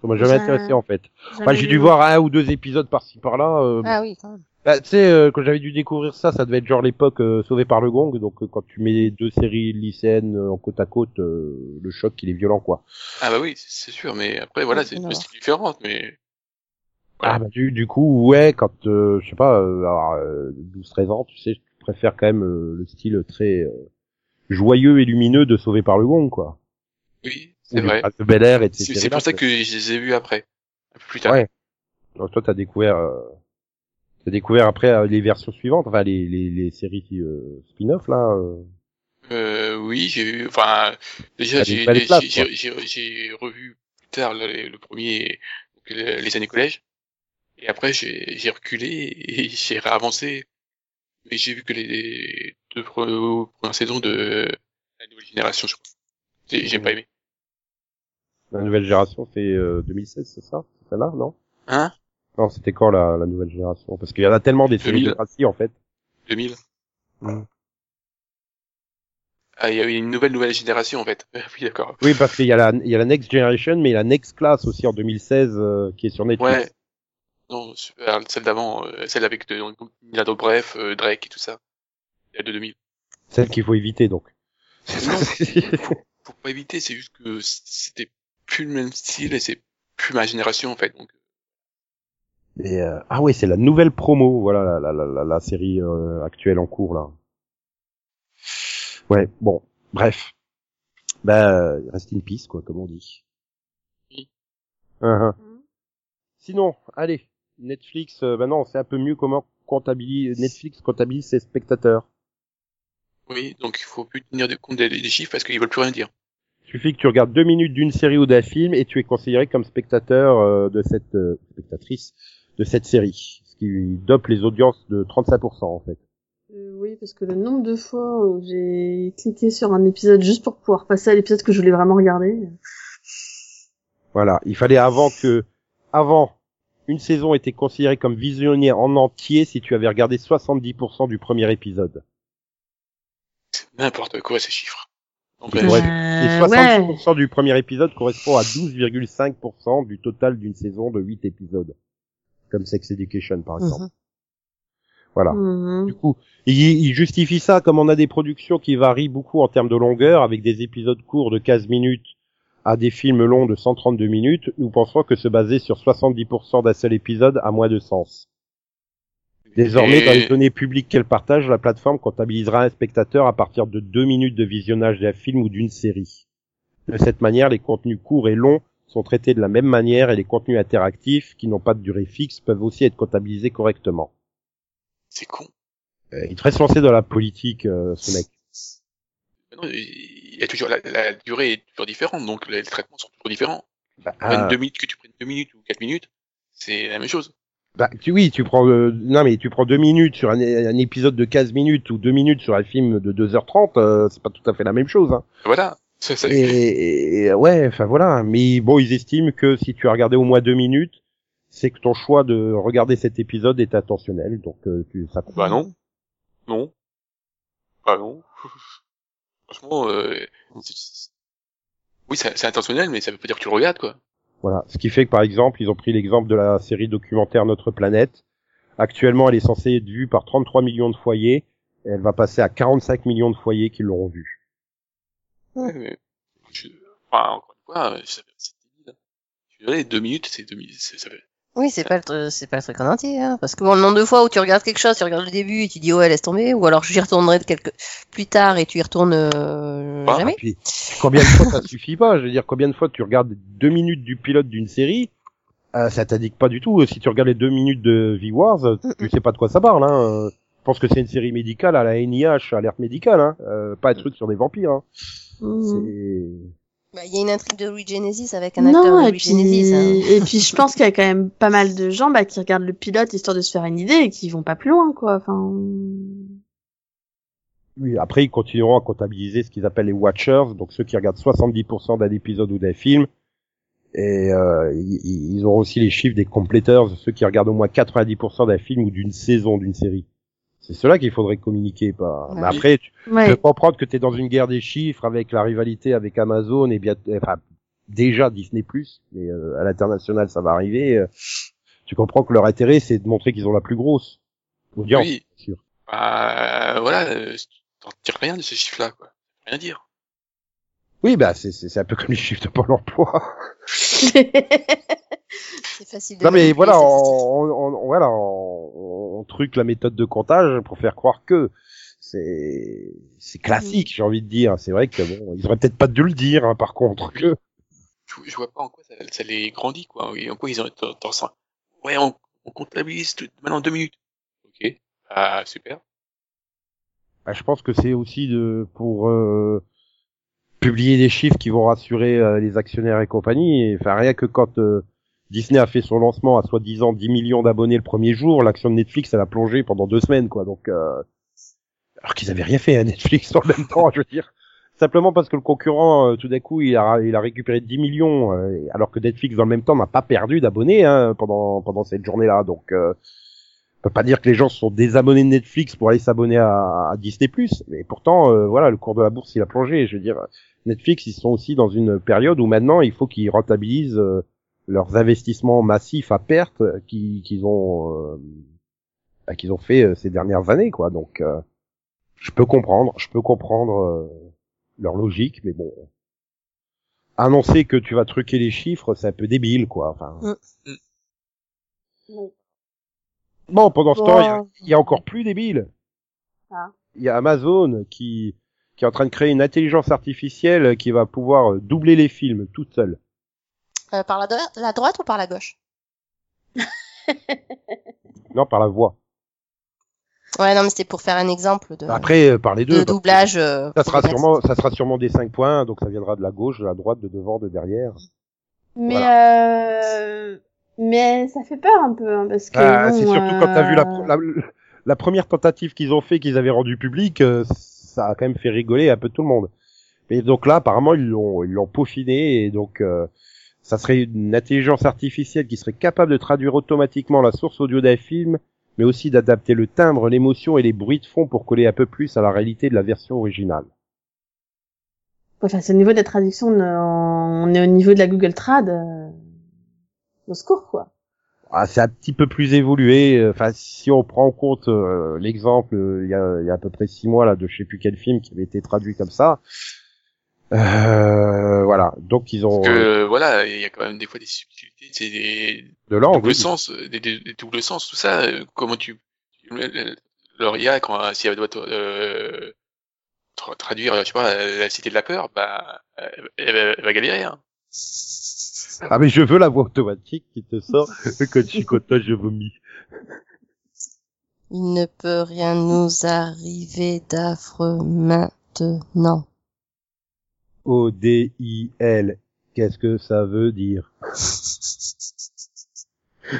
ça m'a jamais intéressé en fait. Enfin, j'ai dû voir un ou deux épisodes par-ci par-là. euh, Ah oui, quand même. bah, tu sais, euh, quand j'avais dû découvrir ça, ça devait être genre l'époque euh, Sauvé par le Gong. Donc euh, quand tu mets deux séries lycéennes euh, en côte à côte, euh, le choc il est violent quoi. Ah bah oui, c'est sûr, mais après, voilà, Ouais, c'est une style différente, mais... Ah bah du, du coup ouais quand euh, je sais pas euh, alors, euh, 12-13 ans, tu sais, je préfère quand même euh, le style très euh, joyeux et lumineux de Sauvé par le Gong quoi. Oui, C'est vrai. Bel Air et C'est pour ça que je les ai vus après. Un peu plus tard. Ouais. Donc toi, t'as découvert, euh, t'as découvert après euh, les versions suivantes, enfin les les, les séries euh, spin-off là. euh. Euh, oui, j'ai vu, enfin, déjà, j'ai, j'ai, revu plus tard le, le premier, donc, le- les années collège. Et après, j'ai, j'ai reculé et j'ai réavancé. Mais j'ai vu que les deux pre- premières saisons de la nouvelle génération, je crois. J'ai, j'ai pas aimé. La nouvelle génération, c'est euh, 2016, c'est ça? C'est celle-là, non? Hein? Non, c'était quand la, la nouvelle génération? Parce qu'il y en a tellement des séries 2000. de Tracy, en fait. 2000. Mhm. Ah, il y a eu une nouvelle nouvelle génération, en fait. oui, d'accord. Oui, parce qu'il y a la il y a la Next Generation, mais il y a la Next Class aussi en 2016 euh, qui est sur Netflix. Ouais. Non, super, celle d'avant, euh, celle avec de, Nina Dobrev, euh, Drake et tout ça. A de 2000. Celle qu'il faut éviter donc. Non. faut pas éviter, c'est juste que c'était plus le même style et c'est plus ma génération en fait. Donc, Et, euh, ah ouais, c'est la nouvelle promo, voilà la, la, la, la, la série euh, actuelle en cours là. Ouais, bon, bref. Bah, reste in peace quoi, comme on dit. Oui. Uh-huh. Sinon, allez, Netflix, euh, bah non, c'est un peu mieux comment comptabilise Netflix comptabilise ses spectateurs. oui, donc il faut plus tenir compte des, des chiffres parce qu'ils veulent plus rien dire. Il suffit que tu regardes deux minutes d'une série ou d'un film et tu es considéré comme spectateur euh, de cette euh, spectatrice de cette série, ce qui dope les audiences de 35% en fait. Euh, oui, parce que le nombre de fois où j'ai cliqué sur un épisode juste pour pouvoir passer à l'épisode que je voulais vraiment regarder. Voilà, il fallait avant que, avant, une saison était considérée comme visionnée en entier si tu avais regardé 70% du premier épisode. N'importe quoi ces chiffres. Là, Ouais. Euh, Et ouais. 60% du premier épisode correspond à 12,5% du total d'une saison de 8 épisodes. Comme Sex Education par exemple. Mhm. Voilà. Mhm. Du coup, il, il justifie ça comme on a des productions qui varient beaucoup en termes de longueur, avec des épisodes courts de 15 minutes à des films longs de 132 minutes. Nous pensons que se baser sur 70% d'un seul épisode a moins de sens. Désormais, Et- dans les données publiques qu'elle partage, la plateforme comptabilisera un spectateur à partir de deux minutes de visionnage d'un film ou d'une série. De cette manière, les contenus courts et longs sont traités de la même manière et les contenus interactifs, qui n'ont pas de durée fixe, peuvent aussi être comptabilisés correctement. c'est con. Euh, il est très lancé dans la politique, euh, ce mec. Non, il y a toujours la, la durée est toujours différente, donc les, traitements sont toujours différents. Bah, ah, deux minutes, que tu prennes deux minutes ou quatre minutes, c'est la même chose. Bah, tu, oui, tu prends, euh, non mais tu prends deux minutes sur un, un épisode de 15 minutes ou deux minutes sur un film de 2h30, euh, c'est pas tout à fait la même chose. Hein. Voilà. Ça, ça- Et, et- ouais, enfin voilà. Mais bon, ils estiment que si tu as regardé au moins deux minutes, c'est que ton choix de regarder cet épisode est intentionnel, donc euh, tu, ça compte. Bah non. Non. Bah non. Franchement, euh, c'est- c'est- oui, c'est c'est intentionnel, mais ça veut pas dire que tu le regardes, quoi. Voilà. Ce qui fait que par exemple, ils ont pris l'exemple de la série documentaire Notre planète. Actuellement, elle est censée être vue par 33 millions de foyers. Et elle va passer à 45 millions de foyers qui l'auront vue. Ouais, mais je- enfin, encore une fois, c'est désolé, deux minutes, c'est deux minutes. Oui, c'est pas le c'est pas le truc en entier, hein. Parce que bon, le nombre de fois où tu regardes quelque chose, tu regardes le début et tu dis ouais laisse tomber, ou alors j'y retournerai quelque plus tard et tu y retournes euh, Ah, jamais. Et puis, combien de fois ça suffit pas Je veux dire, combien de fois tu regardes deux minutes du pilote d'une série euh, Ça t'indique pas du tout. Si tu regardes les deux minutes de V-Wars, euh, tu sais pas de quoi ça parle. Hein. Je pense que c'est une série médicale à la NIH, alerte médicale, hein. euh, pas un truc sur des vampires. Hein. C'est Bah, il y a une intrigue de Regenesis avec un acteur de et puis, Regenesis. hein. et puis je pense qu'il y a quand même pas mal de gens bah, qui regardent le pilote histoire de se faire une idée et qui vont pas plus loin, quoi. Enfin, Oui, après, ils continueront à comptabiliser ce qu'ils appellent les watchers, donc ceux qui regardent 70% d'un épisode ou d'un film. Et euh, ils, auront aussi les chiffres des completers, ceux qui regardent au moins 90% d'un film ou d'une saison d'une série. C'est cela qu'il faudrait communiquer. Pas. Mais après, tu ouais. peux comprendre que tu es dans une guerre des chiffres avec la rivalité avec Amazon et bien, enfin, déjà Disney+, mais euh, à l'international ça va arriver. euh, tu comprends que leur intérêt c'est de montrer qu'ils ont la plus grosse audience, Oui. bien sûr. Bah, voilà, euh, t'en tires rien de ces chiffres-là, quoi. Rien dire. Oui, bah c'est c'est c'est un peu comme les chiffres de Pôle Emploi. C'est facile de Non mais voilà, on, on, on- voilà, on, on truque la méthode de comptage pour faire croire que c'est c'est classique, j'ai envie de dire. C'est vrai que bon, ils auraient peut-être pas dû le dire, hein, par contre. Que je, je vois pas en quoi ça, ça les grandit, quoi. Et en quoi ils ont dans, dans ça. Ouais, on, on comptabilise tout, maintenant deux minutes. Ok. Ah, super. Bah, je pense que c'est aussi de pour euh, publier des chiffres qui vont rassurer euh, les actionnaires et compagnie. Et, enfin, rien que quand euh, Disney a fait son lancement à soi-disant 10 millions d'abonnés le premier jour, l'action de Netflix elle a plongé pendant deux semaines, quoi. Donc, euh, alors qu'ils avaient rien fait à Netflix en même temps, je veux dire. Simplement parce que le concurrent, euh, tout d'un coup, il a, il a récupéré 10 millions, euh, alors que Netflix, dans le même temps, n'a pas perdu d'abonnés hein, pendant pendant cette journée-là. Donc, euh, peut pas dire que les gens se sont désabonnés de Netflix pour aller s'abonner à, à Disney+. Mais pourtant, euh, voilà, le cours de la bourse, il a plongé. Je veux dire, Netflix, ils sont aussi dans une période où maintenant, il faut qu'ils rentabilisent euh, leurs investissements massifs à perte qui- qu'ils ont euh, bah, qu'ils ont fait euh, ces dernières années, quoi. Donc, euh, je peux comprendre, je peux comprendre euh, leur logique, mais bon, annoncer que tu vas truquer les chiffres, c'est un peu débile, quoi. Enfin, Bon. Bon, pendant ce temps, il y a- il y, a encore plus débile. Ah. Il y a Amazon qui qui est en train de créer une intelligence artificielle qui va pouvoir euh, doubler les films toute seule. Euh, par la, dro- la droite ou par la gauche? Non, par la voix. Ouais, non, mais c'était pour faire un exemple de, Après, euh, par les deux. de doublage. euh, Ça sera sûrement, ça sera sûrement des 5 points, donc ça viendra de la gauche, de la droite, de devant, de derrière. Mais euh... mais ça fait peur un peu hein, parce que Ah, bon, c'est surtout quand t'as vu la, euh, la, la première tentative qu'ils ont fait, qu'ils avaient rendu public, euh, ça a quand même fait rigoler un peu tout le monde. Et donc là, apparemment, ils l'ont, ils l'ont peaufiné et donc euh, ça serait une intelligence artificielle qui serait capable de traduire automatiquement la source audio d'un film, mais aussi d'adapter le timbre, l'émotion et les bruits de fond pour coller un peu plus à la réalité de la version originale. Enfin, c'est au niveau des traductions, on on est au niveau de la Google Trad. Euh... Au secours, quoi. Ah, c'est un petit peu plus évolué. euh, Enfin, si on prend en compte euh, l'exemple, euh, il y, a, il y a à peu près six mois là de je sais plus quel film qui avait été traduit comme ça. Euh, voilà. Donc ils ont Parce que, voilà, il y a quand même des fois des subtilités, c'est des de langue. doubles oui. sens, euh, des, des, des doubles sens, tout ça. euh, Comment tu, leur IA quand euh, si elle doit euh, tra- traduire, je sais pas, euh, la cité de la peur, bah, euh, elle, va- elle va galérer. Hein. Ah mais je veux la voix automatique qui te sort quand je suis content, je vomis. Il ne peut rien nous arriver d'affreux maintenant. O D I L. Qu'est-ce que ça veut dire?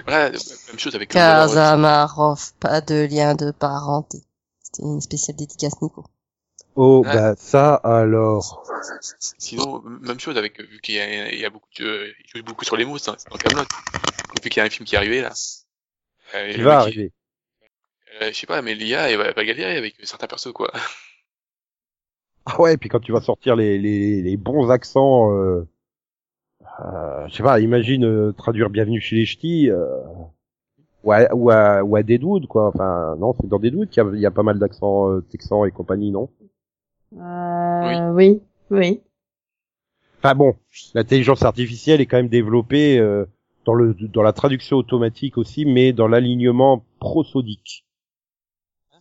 Voilà, même chose avec. Kazamarov, pas de lien de parenté. C'était une spéciale dédicace Nico. Oh Ouais. bah ça alors. Sinon, même chose avec, vu qu'il y a, il y a beaucoup de, il joue beaucoup sur les mots, c'est dans Camelot. Vu qu'il y a un film qui est arrivé, là. Euh, Il va arriver. euh, je sais pas, mais l'IA, elle va, elle va galérer avec certains persos, quoi. Ah ouais, puis quand tu vas sortir les, les, les bons accents, euh, euh, je sais pas, imagine euh, traduire Bienvenue chez les Ch'tis, euh, ou, à, ou, à, ou à Deadwood, quoi. Enfin, non, c'est dans Deadwood qu'il y a, il y a pas mal d'accents euh, texans et compagnie, non? Euh... Oui, oui. Enfin bon, l'intelligence artificielle est quand même développée euh, dans le dans la traduction automatique aussi, mais dans l'alignement prosodique.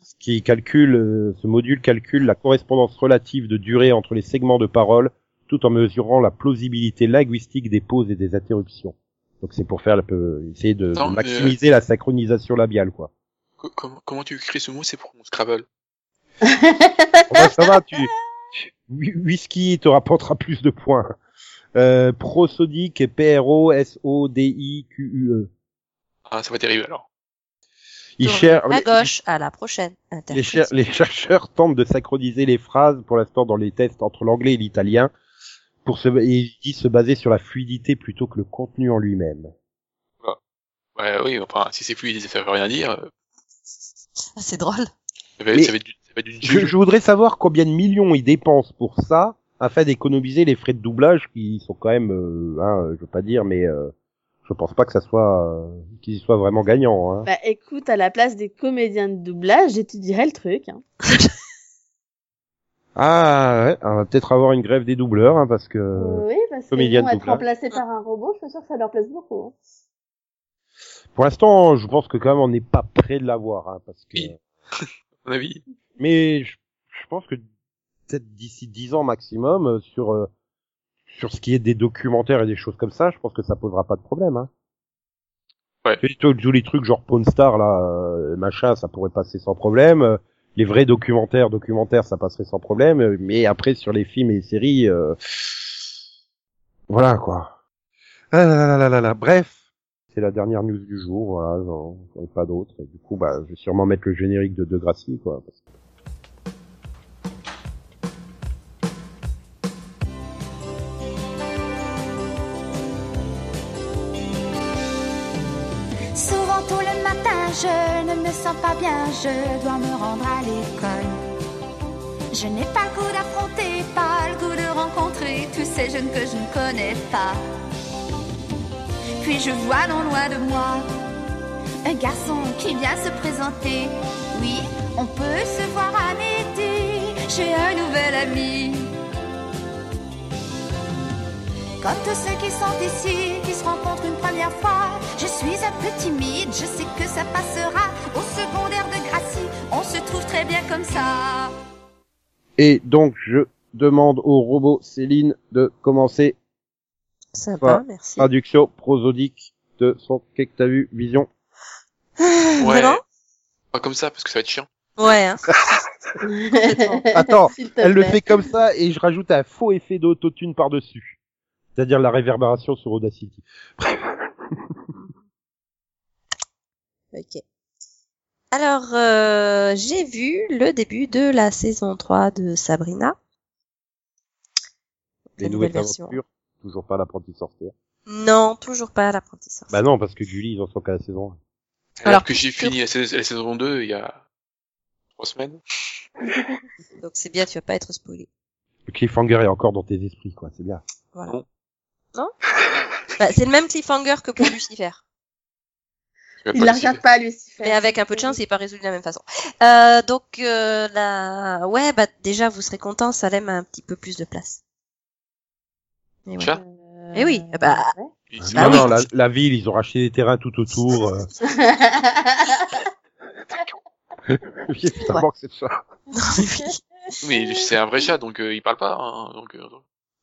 Ce qui calcule, euh, ce module calcule la correspondance relative de durée entre les segments de parole, tout en mesurant la plausibilité linguistique des pauses et des interruptions. Donc c'est pour faire peu, essayer de, maximiser la synchronisation labiale, quoi. Co- Comment, comment tu écris ce mot, c'est pour mon Scrabble. Ça va, tu, Whi- whisky te rapportera plus de points. Euh, prosodique, P-R-O-S-O-D-I-Q-U-E. Ah, ça va terrible, alors. Ils À gauche, à la prochaine. les, cher- les chercheurs tentent de synchroniser les phrases, pour l'instant dans les tests entre l'anglais et l'italien, pour se, et ils disent se baser sur la fluidité plutôt que le contenu en lui-même. Ouais, oui, enfin, si c'est fluide ça veut rien dire, Ah, c'est drôle. ça va, Mais- ça va être, du- Je, je voudrais savoir combien de millions ils dépensent pour ça, afin d'économiser les frais de doublage qui sont quand même, euh, hein, je veux pas dire, mais euh, je pense pas que ça soit, euh, qu'ils y soient vraiment gagnants. Hein. Bah écoute, à la place des comédiens de doublage, j'étudierais le truc. Hein. Ah ouais, on va peut-être avoir une grève des doubleurs, hein, parce que oui, parce bon, de être doublage. remplacé par un robot, je suis sûre que ça leur plaise beaucoup. hein. pour l'instant, je pense que quand même on n'est pas près de l'avoir, hein, parce que. Oui. à mon avis. Mais je, je pense que peut-être d'ici 10 ans maximum, euh, sur euh, sur ce qui est des documentaires et des choses comme ça, je pense que ça posera pas de problème. Hein. Ouais. Tous les trucs genre Pawn Star là, euh, machin, ça pourrait passer sans problème. Les vrais documentaires, documentaires, ça passerait sans problème. Mais après sur les films et les séries, euh, voilà quoi. Ah là là là là là. Bref, c'est la dernière news du jour. Voilà, j'en j'en ai pas d'autres. Et Du coup, bah, je vais sûrement mettre le générique de Degrassi quoi. parce que- pas bien, je dois me rendre à l'école. Je n'ai pas le goût d'affronter, pas le goût de rencontrer tous ces jeunes que je ne connais pas. Puis je vois non loin de moi un garçon qui vient se présenter. Oui, on peut se voir à midi, j'ai un nouvel ami. Comme tous ceux qui sont ici, qui se rencontrent une première fois, je suis un peu timide, je sais que ça passera. On se trouve très bien comme ça. Et donc, je demande au robot Céline de commencer Sympa, Ouais. merci. traduction prosodique de son Qu'est-ce que t'as vu Vision. Ouais. Vraiment Pas comme ça, parce que ça va être chiant. Ouais, hein. Attends, S'il te Elle le plaît. fait comme ça et je rajoute un faux effet d'autotune par-dessus. C'est-à-dire la réverbération sur Audacity. Ok. Alors, euh, j'ai vu le début de la saison 3 de Sabrina. Les La nouvelles nouvelle version. aventures. Toujours pas l'apprenti sorcière. Non, toujours pas l'apprenti sorcier. Bah non, parce que Gulli, ils en sont qu'à la saison. un. Alors, Alors, que j'ai fini la, sais- la saison 2 il y a trois semaines. Donc c'est bien, tu vas pas être spoilé. Le cliffhanger est encore dans tes esprits, quoi. C'est bien. Voilà. Bon. Non? Bah, C'est le même cliffhanger que pour Lucifer. Il pas la regarde pas, Lucifer. Mais avec un peu de chance, il est pas résolu de la même façon. Euh, donc euh, la... ouais, bah déjà vous serez content, Salem a un petit peu plus de place. Et ouais. Chat Euh, Eh oui, bah, ouais. Il- Bah non, oui. non, la, la ville, ils ont racheté des terrains tout autour. Euh... Évidemment Ouais. que c'est ça. Mais c'est un vrai chat, donc euh, il parle pas. Hein, donc, euh,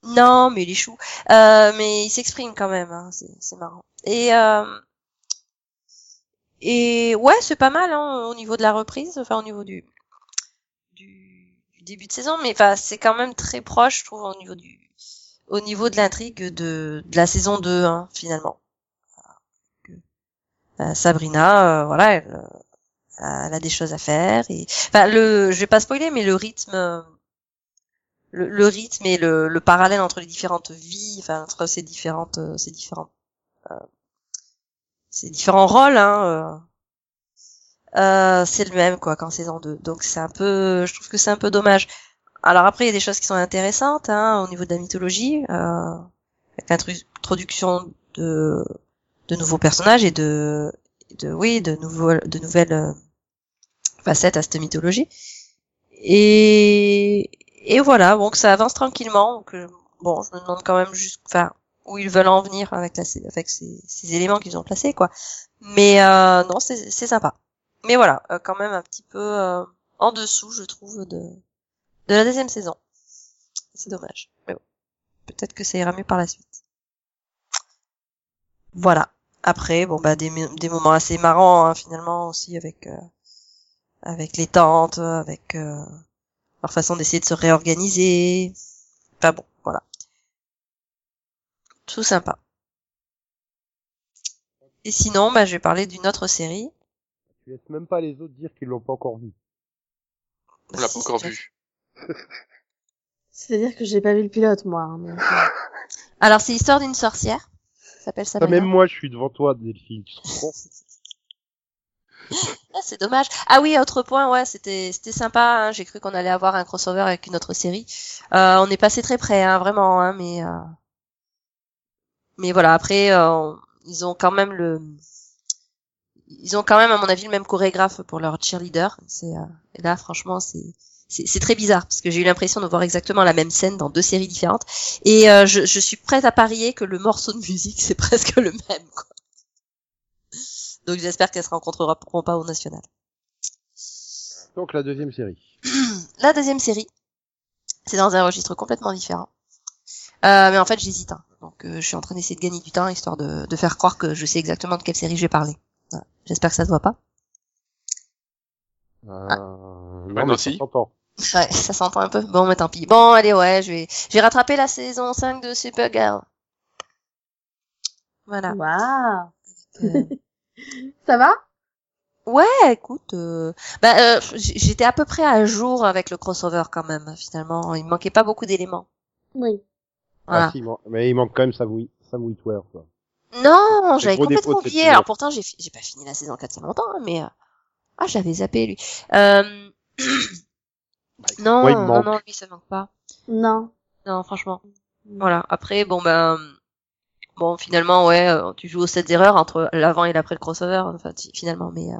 Non, mais il est chou. Euh, mais il s'exprime quand même, hein, c'est c'est marrant. Et euh, et ouais, c'est pas mal hein, au niveau de la reprise, enfin au niveau du du, du début de saison, mais enfin c'est quand même très proche, je trouve, au niveau du au niveau de l'intrigue de de la saison 2 hein, finalement. Euh, Sabrina, euh, voilà, elle, euh, elle a des choses à faire et enfin le, je vais pas spoiler, mais le rythme le, le rythme et le, le parallèle entre les différentes vies, enfin entre ces différentes, euh, ces différents, euh, ces différents rôles, hein, euh, euh, c'est le même quoi qu'en saison 2. Donc c'est un peu, je trouve que c'est un peu dommage. Alors après il y a des choses qui sont intéressantes hein, au niveau de la mythologie, euh, avec l'introduction de nouveaux personnages et de, oui de nouvelles euh, facettes à cette mythologie. Et voilà, donc ça avance tranquillement. Bon, je me demande quand même juste, où ils veulent en venir avec, ces, éléments qu'ils ont placés, quoi. Mais euh, non, c'est sympa. Mais voilà, euh, quand même un petit peu euh, en dessous, je trouve, de la deuxième saison. C'est dommage. Mais bon, peut-être que ça ira mieux par la suite. Voilà. Après, bon bah des, moments assez marrants hein, finalement aussi avec euh, avec les tantes, avec leur façon d'essayer de se réorganiser. Enfin bon. Tout sympa. Et sinon, bah, je vais parler d'une autre série. Tu laisses même pas les autres dire qu'ils l'ont pas encore vu. on l'a Si, pas encore c'est vu. C'est-à-dire que j'ai pas vu le pilote, moi. hein, euh, Alors, c'est l'histoire d'une sorcière. Ça s'appelle Ça, Sabrina. même moi, je suis devant toi, Delphine. Tu te rends compte? Ah, c'est dommage. Ah oui, autre point, ouais, c'était c'était sympa. hein, J'ai cru qu'on allait avoir un crossover avec une autre série. Euh, on est passé très près, hein, vraiment, hein, mais euh, mais voilà. Après, euh, ils ont quand même le, ils ont quand même, à mon avis, le même chorégraphe pour leur cheerleader. C'est euh, et là, franchement, c'est c'est c'est très bizarre parce que j'ai eu l'impression de voir exactement la même scène dans deux séries différentes. Et euh, je, je suis prête à parier que le morceau de musique c'est presque le même. Quoi. Donc j'espère qu'elles se rencontreront pas au national. Donc, la deuxième série. La deuxième série, c'est dans un registre complètement différent. Euh, mais en fait, j'hésite. hein. Donc, euh, je suis en train d'essayer de gagner du temps histoire de, de faire croire que je sais exactement de quelle série je vais parler. Voilà. J'espère que ça se voit pas. Euh, Ouais, non, si. s'entend. Ouais, ça s'entend un peu. Bon, mais tant pis. Bon, allez, ouais, je vais, j'ai rattrapé la saison 5 de Supergirl. Voilà. Waouh. Euh, Ça va? Ouais, écoute, euh, bah, euh, j'étais à peu près à jour avec le crossover quand même. Finalement, il me manquait pas beaucoup d'éléments. Oui. Voilà. Ah, si, mais il manque quand même Sam, Sam Witwer, quoi. Non, j'avais complètement oublié. Alors pourtant, j'ai j'ai pas fini la saison 4 il y a longtemps, hein, mais euh, ah, j'avais zappé lui. Euh... non, Bah, non, non, lui ça manque pas. Non. Non, franchement. Voilà. Après, bon ben, bon finalement, ouais, euh, tu joues aux 7 erreurs entre l'avant et l'après le crossover, enfin finalement, mais euh,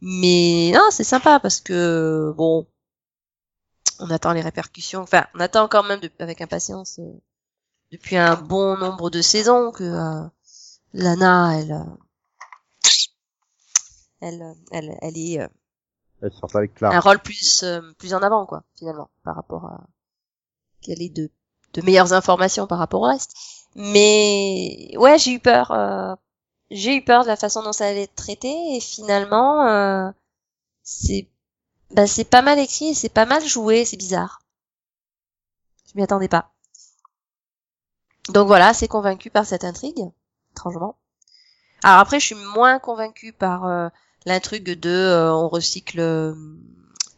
mais non, c'est sympa parce que bon, on attend les répercussions. Enfin, on attend quand même de- avec impatience euh, depuis un bon nombre de saisons que euh, Lana, elle, euh, elle, elle, elle est euh, Elle sort avec Clark. un rôle plus euh, plus en avant quoi finalement par rapport à qu'elle ait de de meilleures informations par rapport au reste. Mais ouais j'ai eu peur euh, j'ai eu peur de la façon dont ça allait être traité et finalement euh, c'est bah c'est pas mal écrit et c'est pas mal joué c'est bizarre. Je m'y attendais pas donc voilà assez convaincu par cette intrigue étrangement alors après je suis moins convaincu par euh, l'intrigue de euh, on recycle euh,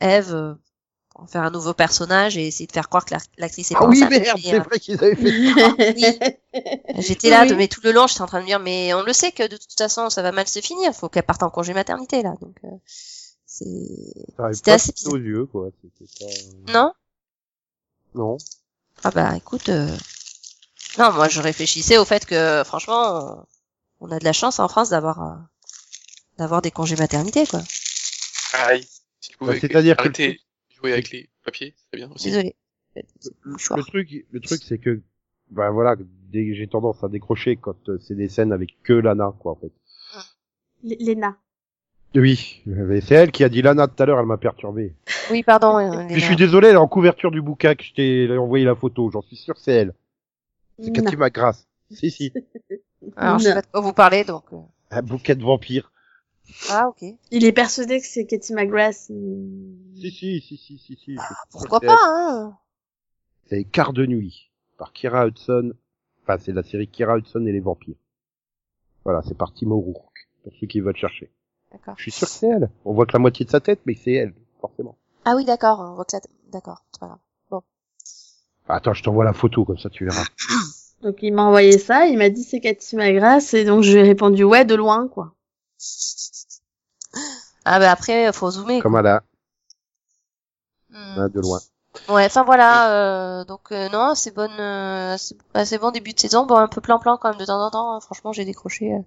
Eve euh, pour en faire un nouveau personnage et essayer de faire croire que la- l'actrice est pas Ah oui, enceinte. merde, Mais, c'est euh, vrai qu'ils avaient fait J'étais là, Oui. de, mais tout le long, j'étais en train de me dire, mais on le sait que de toute façon, ça va mal se finir. Faut qu'elle parte en congé maternité là, donc euh, c'est C'était assez aux yeux, quoi. Pas... non? Non. Ah bah écoute, euh, non, moi je réfléchissais au fait que franchement, euh, on a de la chance en France d'avoir euh, d'avoir des congés maternité quoi. Pareil. Si tu pouvais Bah, c'est-à-dire que le jouer avec les papiers, c'est bien aussi. Désolée. Le truc, le truc, c'est que, ben voilà, j'ai tendance à décrocher quand euh, c'est des scènes avec que Lana, quoi, en fait. L- Léna. Oui, c'est elle qui a dit Lana tout à l'heure, elle m'a perturbé. Oui, pardon. euh, je suis désolé, elle est en couverture du bouquin que je t'ai envoyé la photo, j'en suis sûr que c'est elle. C'est. Cathy McGrath. Si, si. Alors je sais pas de quoi vous parlez donc. euh, Un bouquet de vampires. Ah ok. Il est persuadé que c'est Katie McGrath. Si, si, si, si, si, si. sûr Pourquoi pas hein C'est Quart de nuit, par Kira Hudson. Enfin, c'est la série Kira Hudson et les vampires. Voilà, c'est par Timo Rourke, pour ceux qui veulent chercher. D'accord. Je suis sûr que c'est elle. On voit que la moitié de sa tête, mais c'est elle, forcément. Ah oui, d'accord. On voit que ça. D'accord, c'est pas grave. Attends, je t'envoie la photo, comme ça tu verras. Donc il m'a envoyé ça, il m'a dit c'est Katy McGrath et donc je lui ai répondu ouais de loin quoi. Ah bah après, faut zoomer. Comme à la, Hmm. de loin. Ouais, enfin voilà. euh, donc euh, non, c'est bonne, euh, c'est assez bon début de saison. Bon, un peu plan-plan quand même de temps en temps. hein. Franchement, j'ai décroché euh,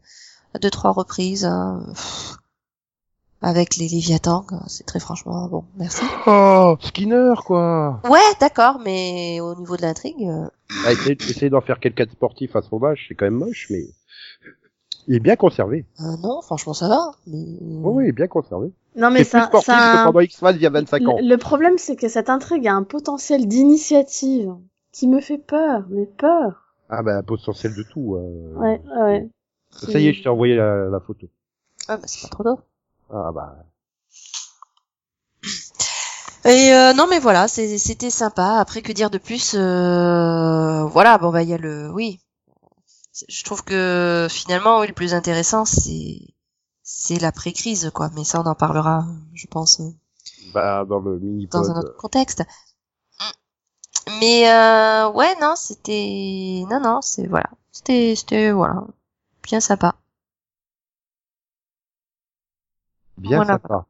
à deux trois reprises. hein. Avec les Léviathans, c'est très franchement bon. Merci. Oh, Skinner, quoi. Ouais, d'accord, mais au niveau de l'intrigue, euh, Ah, essayer, essayer d'en faire quelqu'un de sportif à son âge, c'est quand même moche, mais il est bien conservé. euh, non, franchement ça va. Mais Oui, oui, il est bien conservé. Non mais C'est plus ça, sportif ça que pendant X-Files il y a 25 ans. le, le problème c'est que cette intrigue a un potentiel d'initiative qui me fait peur, mais peur. Ah bah, potentiel de tout. euh. Ouais, ouais. Ça y est, je t'ai envoyé la, la photo. ah, bah, c'est pas trop tôt. Ah bah, Et euh, non, mais voilà, c'est- c'était sympa. Après, que dire de plus euh, Voilà, bon bah il y a le, oui. Je trouve que finalement, oui, le plus intéressant, c'est c'est l'après crise, quoi. Mais ça, on en parlera, je pense, euh, bah dans le mini-pod. dans un autre contexte. Mais euh, ouais, non, c'était, non, non, c'est voilà, c'était, c'était voilà, bien sympa. Bien Voilà. sympa.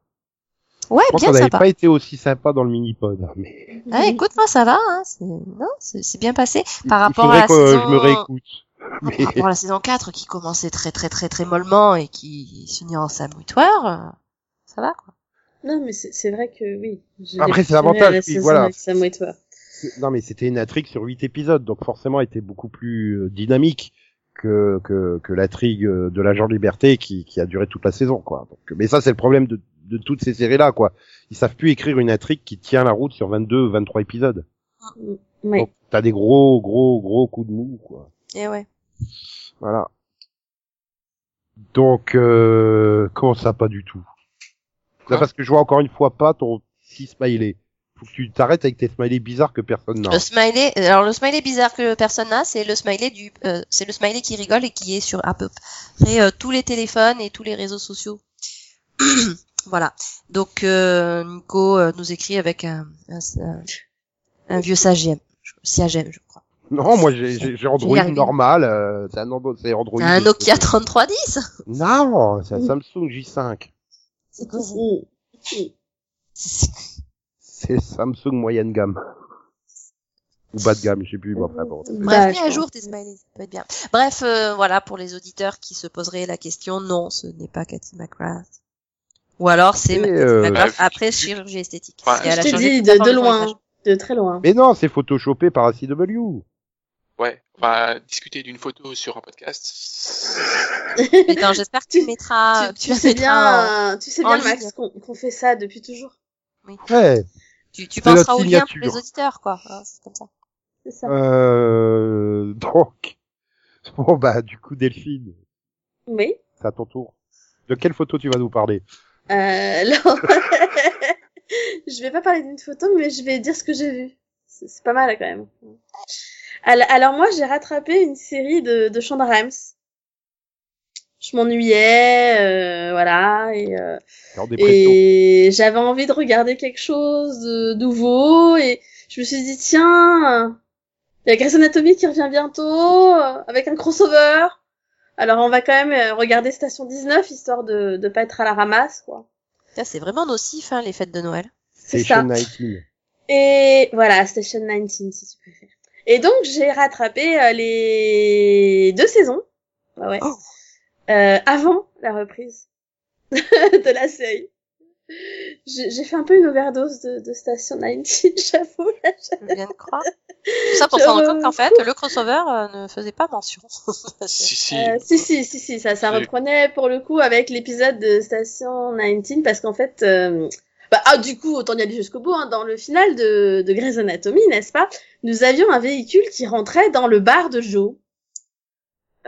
Ouais, Je pense bien qu'on n'avait pas été aussi sympa dans le mini-pod. hein, Mais Ah, écoute, moi ça va, hein, c'est, non, c'est c'est bien passé par il rapport faudrait à la que saison. je me réécoute. Mais par rapport à la saison 4 qui commençait très très très très mollement et qui se finit en Sam Witwer, euh, ça va quoi. Non mais c'est c'est vrai que oui. je Après, c'est l'avantage, puis voilà. non, mais c'était une intrigue sur 8 épisodes, donc forcément, elle était beaucoup plus euh, dynamique que que, que l'intrigue euh, de l'agent liberté qui, qui a duré toute la saison, quoi. Donc, mais ça, c'est le problème de, de toutes ces séries-là, quoi. Ils savent plus écrire une intrigue qui tient la route sur 22, 23 épisodes. Oui. Donc, t'as des gros, gros, gros coups de mou, quoi. Et ouais. Voilà. Donc, euh, comment ça, pas du tout? Quoi parce que je vois encore une fois pas ton petit smiley. Faut que tu t'arrêtes avec tes smileys bizarres que personne n'a. Le smiley, alors le smiley bizarre que personne n'a, c'est le smiley du, euh, c'est le smiley qui rigole et qui est sur à peu près euh, tous les téléphones et tous les réseaux sociaux. voilà. Donc euh, Nico euh, nous écrit avec un, un, un- vieux sagem, sagem, je crois. Non, moi j'ai j'ai- j'ai Android normal, euh, c'est un Android. Un Nokia 3310. Non, c'est un Samsung J5. C'est quoi ça? C'est Samsung moyenne gamme. Ou bas de gamme, je sais plus, mais enfin bon. Bref, mets à jour tes smileys, ça peut être bien. Bref, euh, voilà pour les auditeurs qui se poseraient la question, non, ce n'est pas Cathy McGrath. Ou alors c'est euh, McGrath bah, après chirurgie esthétique. Ouais, Je t'ai dit de, de loin, de très loin. Mais non, c'est photoshopé par ACW. Ouais, on va discuter d'une photo sur un podcast. Mais non, j'espère que tu Tu- mettras, tu, tu tu la sais bien, tu sais en bien Max qu'on fait ça depuis toujours. Ouais. Tu, tu penseras au lien pour les auditeurs, quoi. C'est comme ça. C'est ça. Euh, donc. Bon bah, du coup, Delphine, Oui. c'est à ton tour. De quelle photo tu vas nous parler? Euh, alors, je vais pas parler d'une photo, mais je vais dire ce que j'ai vu. C'est c'est pas mal quand même. Alors, alors moi, j'ai rattrapé une série de, de Shonda Rhimes. Je m'ennuyais, euh, voilà, et, euh, et j'avais envie de regarder quelque chose de nouveau, et je me suis dit tiens, il y a Grey's Anatomy qui revient bientôt euh, avec un crossover. Alors on va quand même regarder Station 19 histoire de de pas être à la ramasse quoi. Ça, C'est vraiment nocif, hein, les fêtes de Noël. C'est Station ça. 19. Et voilà, Station 19 si tu préfères. Et donc j'ai rattrapé euh, les deux saisons. Ouais, ouais. Oh. Euh, avant la reprise de la série. J'ai j'ai fait un peu une overdose de, de Station 19, j'avoue. là, Je viens de croire. Tout ça pour se rendre compte qu'en fait, le crossover euh, ne faisait pas mention. si, si. Euh, si, si, si, si, ça, ça reprenait pour le coup avec l'épisode de Station 19 parce qu'en fait, euh, bah, ah, du coup, autant y aller jusqu'au bout, hein, dans le final de, de Grey's Anatomy, n'est-ce pas, nous avions un véhicule qui rentrait dans le bar de Joe.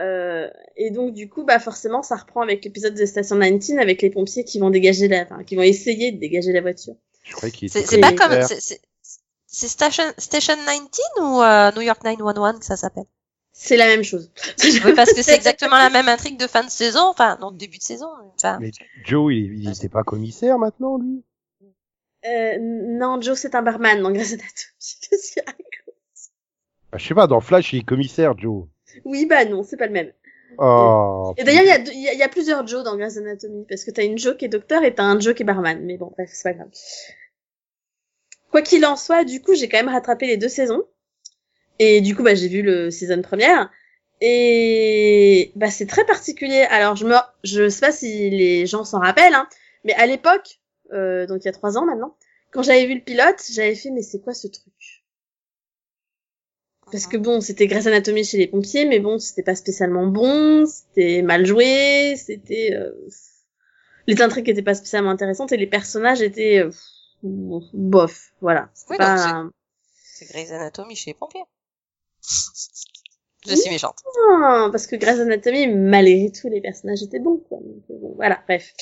Euh, et donc, du coup, bah, forcément, ça reprend avec l'épisode de Station 19 avec les pompiers qui vont dégager la, enfin, qui vont essayer de dégager la voiture. Je croyais qu'il C'est pas comme, c'est- c'est c'est Station, Station 19 ou euh, New York 911 que ça s'appelle? C'est la même chose. Oui, parce que c'est exactement la même intrigue de fin de saison, enfin, non, de début de saison. Enfin, Mais Joe, il, il était pas commissaire maintenant, lui? Euh, non, Joe, c'est un barman dans Grey's Anatomy. Qu'est-ce qu'il Bah, Je sais pas, dans Flash, il est commissaire, Joe. Oui, bah non, c'est pas le même. Oh. Et d'ailleurs, il y a, y, y plusieurs Joe dans Grey's Anatomy, parce que t'as une Joe qui est docteur et t'as un Joe qui est barman. Mais bon, bref, c'est pas grave. Quoi qu'il en soit, du coup, j'ai quand même rattrapé les deux saisons. Et du coup, bah, j'ai vu le season première. Et bah, c'est très particulier. Alors, je me, je sais pas si les gens s'en rappellent, hein, mais à l'époque, euh, donc il y a trois ans maintenant, quand j'avais vu le pilote, j'avais fait, mais c'est quoi ce truc? Parce que bon, c'était Grey's Anatomy chez les pompiers, mais bon, c'était pas spécialement bon, c'était mal joué, c'était euh, les intrigues étaient pas spécialement intéressantes et les personnages étaient euh, bof, voilà. C'est Oui, pas c'est Grey's Anatomy chez les pompiers. Je suis méchante. Ah, parce que Grey's Anatomy, malgré tout, les personnages étaient bons, quoi. Donc, euh, bon, voilà, bref.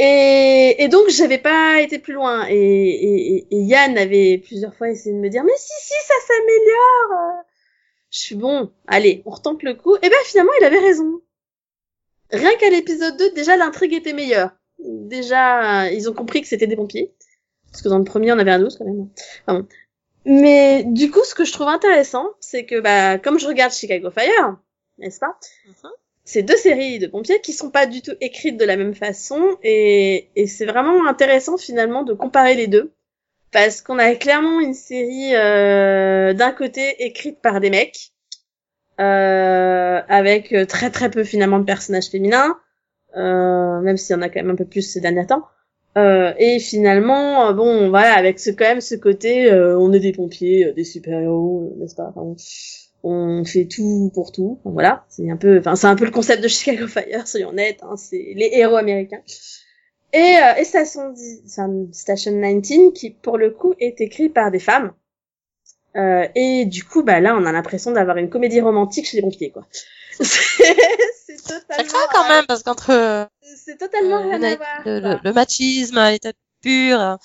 Et, et donc, j'avais pas été plus loin. Et, et, et- et Yann avait plusieurs fois essayé de me dire, mais si, si, ça s'améliore. Je suis bon, allez, on retente le coup. Et ben, finalement, il avait raison. Rien qu'à l'épisode 2, déjà, l'intrigue était meilleure. Déjà, euh, ils ont compris que c'était des pompiers. Parce que dans le premier, on avait un doute, quand même. Enfin, bon. Mais du coup, ce que je trouve intéressant, c'est que bah, comme je regarde Chicago Fire, n'est-ce pas? Mhm. C'est deux séries de pompiers qui sont pas du tout écrites de la même façon, et, et c'est vraiment intéressant finalement de comparer les deux, parce qu'on a clairement une série euh, d'un côté écrite par des mecs, euh, avec très très peu finalement de personnages féminins, euh, même s'il y en a quand même un peu plus ces derniers temps. Euh, et finalement, euh, bon, voilà, avec ce quand même ce côté, euh, on est des pompiers, euh, des super-héros, euh, n'est-ce pas? Enfin, on, fait tout pour tout. Voilà, c'est un peu, enfin, c'est un peu le concept de Chicago Fire, soyons honnêtes. Hein, c'est les héros américains. Et, euh, et Station, Station 19, qui pour le coup est écrit par des femmes. Euh, et du coup, bah là, on a l'impression d'avoir une comédie romantique chez les pompiers, quoi. C'est Ça totalement, craint quand même parce qu'entre euh, c'est totalement le, rien à voir. le- le- le machisme à l'état pur euh,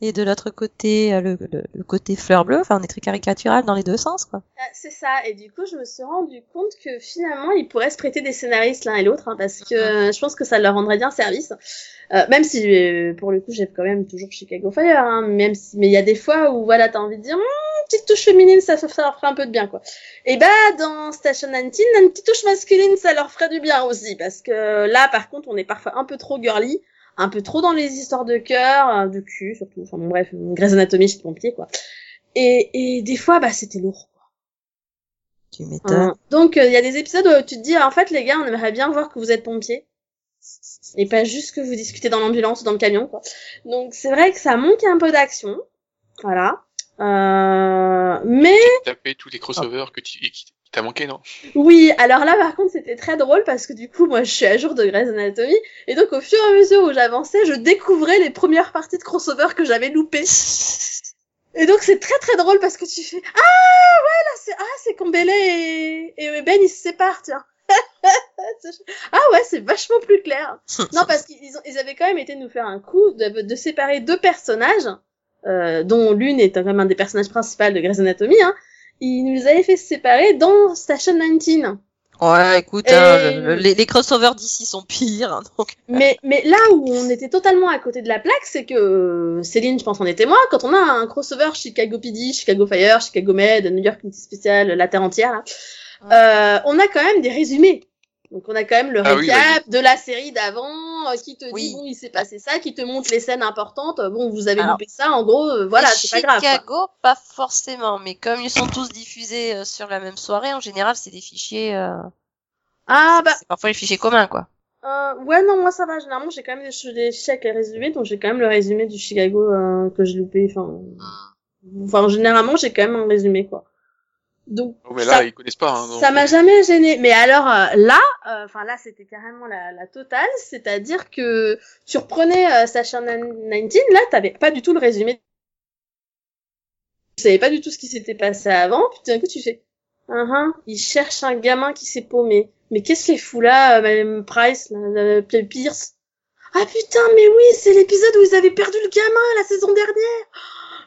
et de l'autre côté euh, le, le, le côté fleur bleue, enfin on est très caricatural dans les deux sens quoi. Ah, C'est ça. Et du coup, je me suis rendu compte que finalement, ils pourraient se prêter des scénaristes l'un et l'autre, hein, parce que euh, je pense que ça leur rendrait bien service. Euh, même si, euh, pour le coup, j'aime quand même toujours Chicago Fire, hein, même si, mais il y a des fois où, voilà, t'as envie de dire, Hum, petite touche féminine, ça, ça leur ferait un peu de bien, quoi. Et bah, dans Station 19, une petite touche masculine, ça leur ferait du bien aussi, parce que là, par contre, on est parfois un peu trop girly, un peu trop dans les histoires de cœur, euh, de cul, surtout. Enfin, bon, bref, Grey's Anatomy chez les pompiers, quoi. Et, et des fois, bah, c'était lourd. Tu m'étonnes. Hein. Donc il y a des épisodes où tu te dis en fait les gars on aimerait bien voir que vous êtes pompiers et pas juste que vous discutez dans l'ambulance ou dans le camion quoi. Donc c'est vrai que ça manque un peu d'action. Voilà. Euh, mais Taper tous les crossovers que tu, qui qui t'a manqué, non? Oui, alors là par contre c'était très drôle parce que du coup moi je suis à jour de Grey's Anatomy et donc au fur et à mesure où j'avançais je découvrais les premières parties de crossover que j'avais loupées. Et donc c'est très très drôle parce que tu fais ah ouais là c'est ah c'est quand et, et Ben ils se séparent tiens. ah ouais c'est vachement plus clair. non parce qu'ils ont ils avaient quand même été nous faire un coup de, de séparer deux personnages euh, dont l'une est quand même un des personnages principaux de Grey's Anatomy hein. Ils nous avaient fait se séparer dans Station 19. Ouais, écoute, Et- hein, le- le- les, les crossovers d'ici sont pires, hein, donc. Mais, mais là où on était totalement à côté de la plaque, c'est que euh, Céline, je pense, en est témoin. Quand on a un crossover Chicago PD, Chicago Fire, Chicago Med, New York Unité Spéciale, La Terre entière, là, euh, on a quand même des résumés. Donc on a quand même le Ah oui, récap de la série d'avant, euh, qui te Oui. dit bon il s'est passé ça, qui te montre les scènes importantes. Euh, Bon vous avez Alors, loupé ça, en gros, euh, voilà, c'est pas grave. quoi. Chicago, pas forcément, mais comme ils sont tous diffusés sur la même soirée, en général, c'est des fichiers. Euh... Ah bah C'est parfois les fichiers communs, quoi. Euh, ouais, non, moi ça va. Généralement, j'ai quand même des, des avec les résumés, donc j'ai quand même le résumé du Chicago que j'ai loupé. Enfin, enfin, généralement, j'ai quand même un résumé, quoi. Donc, Oh, mais ça, là, ils connaissent pas. Hein, donc, ça m'a jamais gêné. Mais alors euh, là, euh, enfin là, c'était carrément la, la totale. C'est-à-dire que tu reprenais euh, Sasha 19, là, t'avais pas du tout le résumé. Tu savais pas du tout ce qui s'était passé avant. Puis d'un coup, tu fais, ah ah, il cherche un gamin qui s'est paumé. Mais qu'est-ce qu'il fout là, euh, Madame Price, euh, Pierce? Ah putain, mais oui, c'est l'épisode où ils avaient perdu le gamin la saison dernière.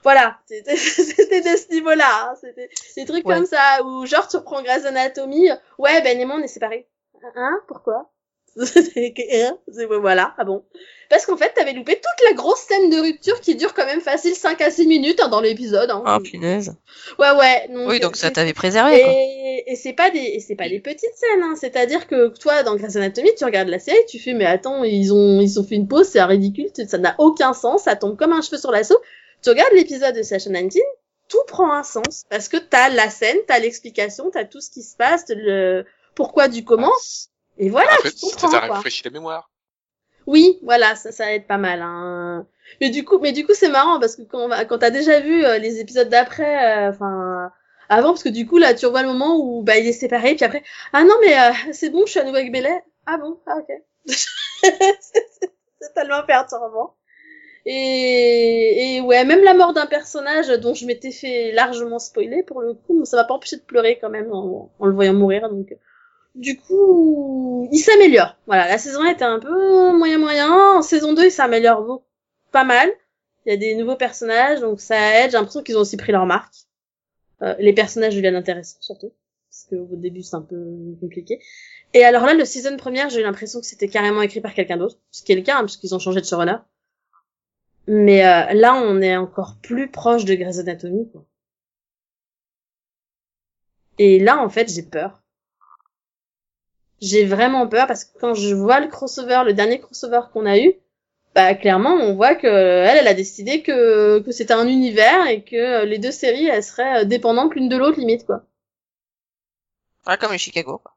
Voilà, c'était de ce niveau-là. hein. C'était des trucs Ouais. comme ça où genre tu reprends Grey's Anatomy. Ouais, Ben et moi on est séparés. Hein Pourquoi? Hein C'est- Voilà, ah bon. Parce qu'en fait, t'avais loupé toute la grosse scène de rupture qui dure quand même facile 5 à 6 minutes hein, dans l'épisode. Hein. Ah, punaise. Ouais, ouais. Donc, Oui, donc ça t'avait préservé, quoi. et, et c'est pas des et c'est pas des petites scènes hein. c'est-à-dire que toi dans Grey's Anatomy tu regardes la série tu fais mais attends ils ont ils ont fait une pause c'est ridicule ça n'a aucun sens ça tombe comme un cheveu sur la soupe tu regardes l'épisode de Sasha 19 tout prend un sens parce que t'as la scène t'as l'explication t'as tout ce qui se passe le pourquoi du comment et voilà en fait, tu ça comprends rafraîchi la mémoire. Oui, voilà, ça, ça aide pas mal. Hein. Mais du coup, mais du coup, c'est marrant parce que quand, quand t'as déjà vu euh, les épisodes d'après, euh, enfin avant, parce que du coup là, tu revois le moment où bah il est séparé, puis après, ah non mais euh, c'est bon, je suis à nouveau avec Bellet. Ah bon, ah ok. c'est tellement perturbant. Et, et ouais, même la mort d'un personnage dont je m'étais fait largement spoiler pour le coup, ça m'a pas empêché de pleurer quand même en, le voyant mourir. Donc du coup, il s'améliore. Voilà, la saison 1 était un peu moyen moyen. En saison 2, il s'améliore pas mal. Il y a des nouveaux personnages, donc ça aide. J'ai l'impression qu'ils ont aussi pris leur marque. Euh, les personnages deviennent intéressants, surtout. Parce qu'au début, c'est un peu compliqué. Et alors là, le season première, j'ai l'impression que c'était carrément écrit par quelqu'un d'autre. Ce qui est le cas, hein, puisqu'ils ont changé de showrunner. Mais euh, là, on est encore plus proche de Grey's Anatomy, quoi. Et là, en fait, j'ai peur. J'ai vraiment peur parce que quand je vois le crossover, le dernier crossover qu'on a eu, bah clairement, on voit que elle, elle a décidé que c'était un univers et que les deux séries, elles seraient dépendantes l'une de l'autre limite, quoi. Ouais, comme Chicago, quoi.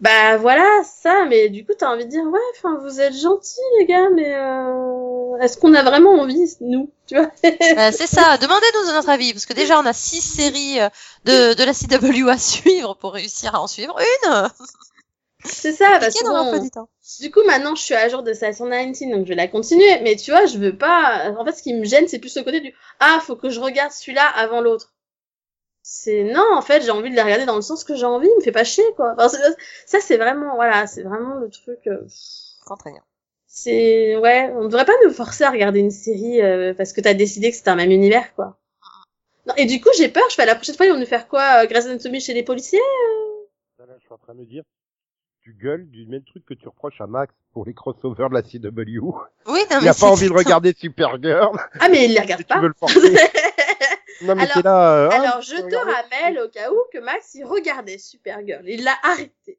Bah voilà, ça, mais du coup, t'as envie de dire, ouais, enfin, vous êtes gentils, les gars, mais euh, est-ce qu'on a vraiment envie, nous, tu vois? Euh, c'est ça, demandez-nous notre avis, parce que déjà on a six séries euh, de, de la CW à suivre pour réussir à en suivre une. C'est ça, parce que bon, du coup, maintenant, je suis à jour de Station 19, donc je vais la continuer, mais tu vois, je veux pas, en fait, ce qui me gêne, c'est plus le côté du, ah, faut que je regarde celui-là avant l'autre. C'est non en fait j'ai envie de les regarder dans le sens que j'ai envie il me fait pas chier quoi enfin, ça c'est vraiment voilà c'est vraiment le truc euh, Contraignant. c'est ouais on devrait pas nous forcer à regarder une série euh, parce que t'as décidé que c'était un même univers quoi non, et du coup j'ai peur je fais la prochaine fois ils vont nous faire quoi euh, Grey's Anatomy chez les policiers? Là, je suis en train de me dire, tu gueules du même truc que tu reproches à Max pour les crossovers de la CW. Oui, non, Il mais a c'est pas envie de regarder Supergirl. ah mais ils les Si regardent tu pas veux le. non, mais Alors- là. euh, ah, alors je te rappelle au cas où que Max il regardait Supergirl il l'a arrêté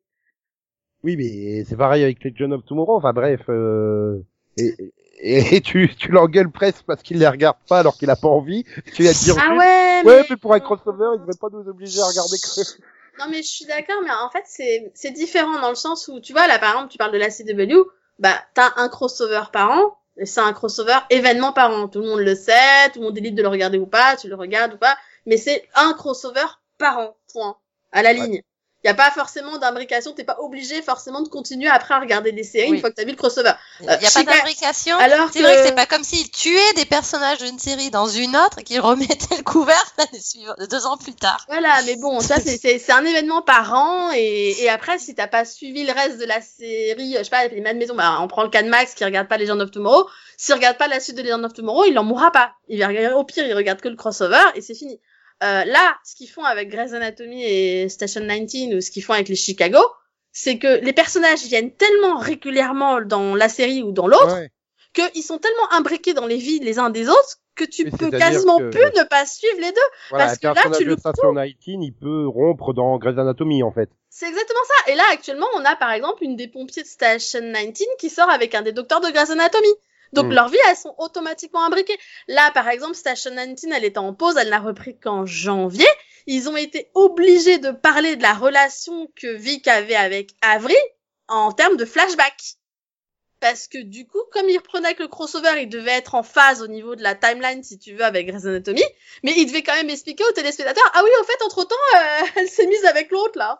Oui, mais c'est pareil avec les John of Tomorrow. Enfin bref. Euh... Et, et, et tu, tu l'engueules presque parce qu'il les regarde pas alors qu'il a pas envie. Tu vas te dire. ah ouais Ouais, mais... mais pour un crossover, il devrait pas nous obliger à regarder que. Non mais je suis d'accord, mais en fait c'est c'est différent dans le sens où tu vois là par exemple tu parles de la CW, bah t'as un crossover par an, c'est un crossover événement par an, tout le monde le sait, tout le monde libre de le regarder ou pas, tu le regardes ou pas, mais c'est un crossover par an, point, à la ligne. Y a pas forcément d'imbrication, t'es pas obligé forcément de continuer après à regarder des séries Oui. une fois que t'as vu le crossover. Il n'y a pas d'imbrication. Alors C'est vrai que c'est pas comme s'ils tuaient des personnages d'une série dans une autre et qu'ils remettaient le couvert deux ans plus tard. Voilà, mais bon, ça c'est c'est c'est un événement par an et, et après si t'as pas suivi le reste de la série, je sais pas, les Mad Maison, bah on prend le cas de Max qui regarde pas Legend of Tomorrow, s'il regarde pas la suite de Legend of Tomorrow, il en mourra pas. Il va regarder au pire, il regarde que le crossover et c'est fini. Euh, là, ce qu'ils font avec Grey's Anatomy et Station 19 ou ce qu'ils font avec les Chicago, c'est que les personnages viennent tellement régulièrement dans la série ou dans l'autre Ouais. qu'ils sont tellement imbriqués dans les vies les uns des autres que tu peux quasiment que- plus ne pas suivre les deux. Voilà, Parce que là, tu le Station 19, il peut rompre dans Grey's Anatomy, en fait. C'est exactement ça. Et là, actuellement, on a par exemple une des pompiers de Station 19 qui sort avec un des docteurs de Grey's Anatomy. Donc Mm. leurs vies, elles sont automatiquement imbriquées. Là, par exemple, Station 19, elle était en pause, elle n'a repris qu'en janvier. Ils ont été obligés de parler de la relation que Vic avait avec Avery en termes de flashback. Parce que du coup, comme il reprenait avec le crossover, il devait être en phase au niveau de la timeline, si tu veux, avec Grey's Anatomy. Mais il devait quand même expliquer aux téléspectateurs, ah oui, en fait, entre temps, elle s'est mise avec l'autre, là.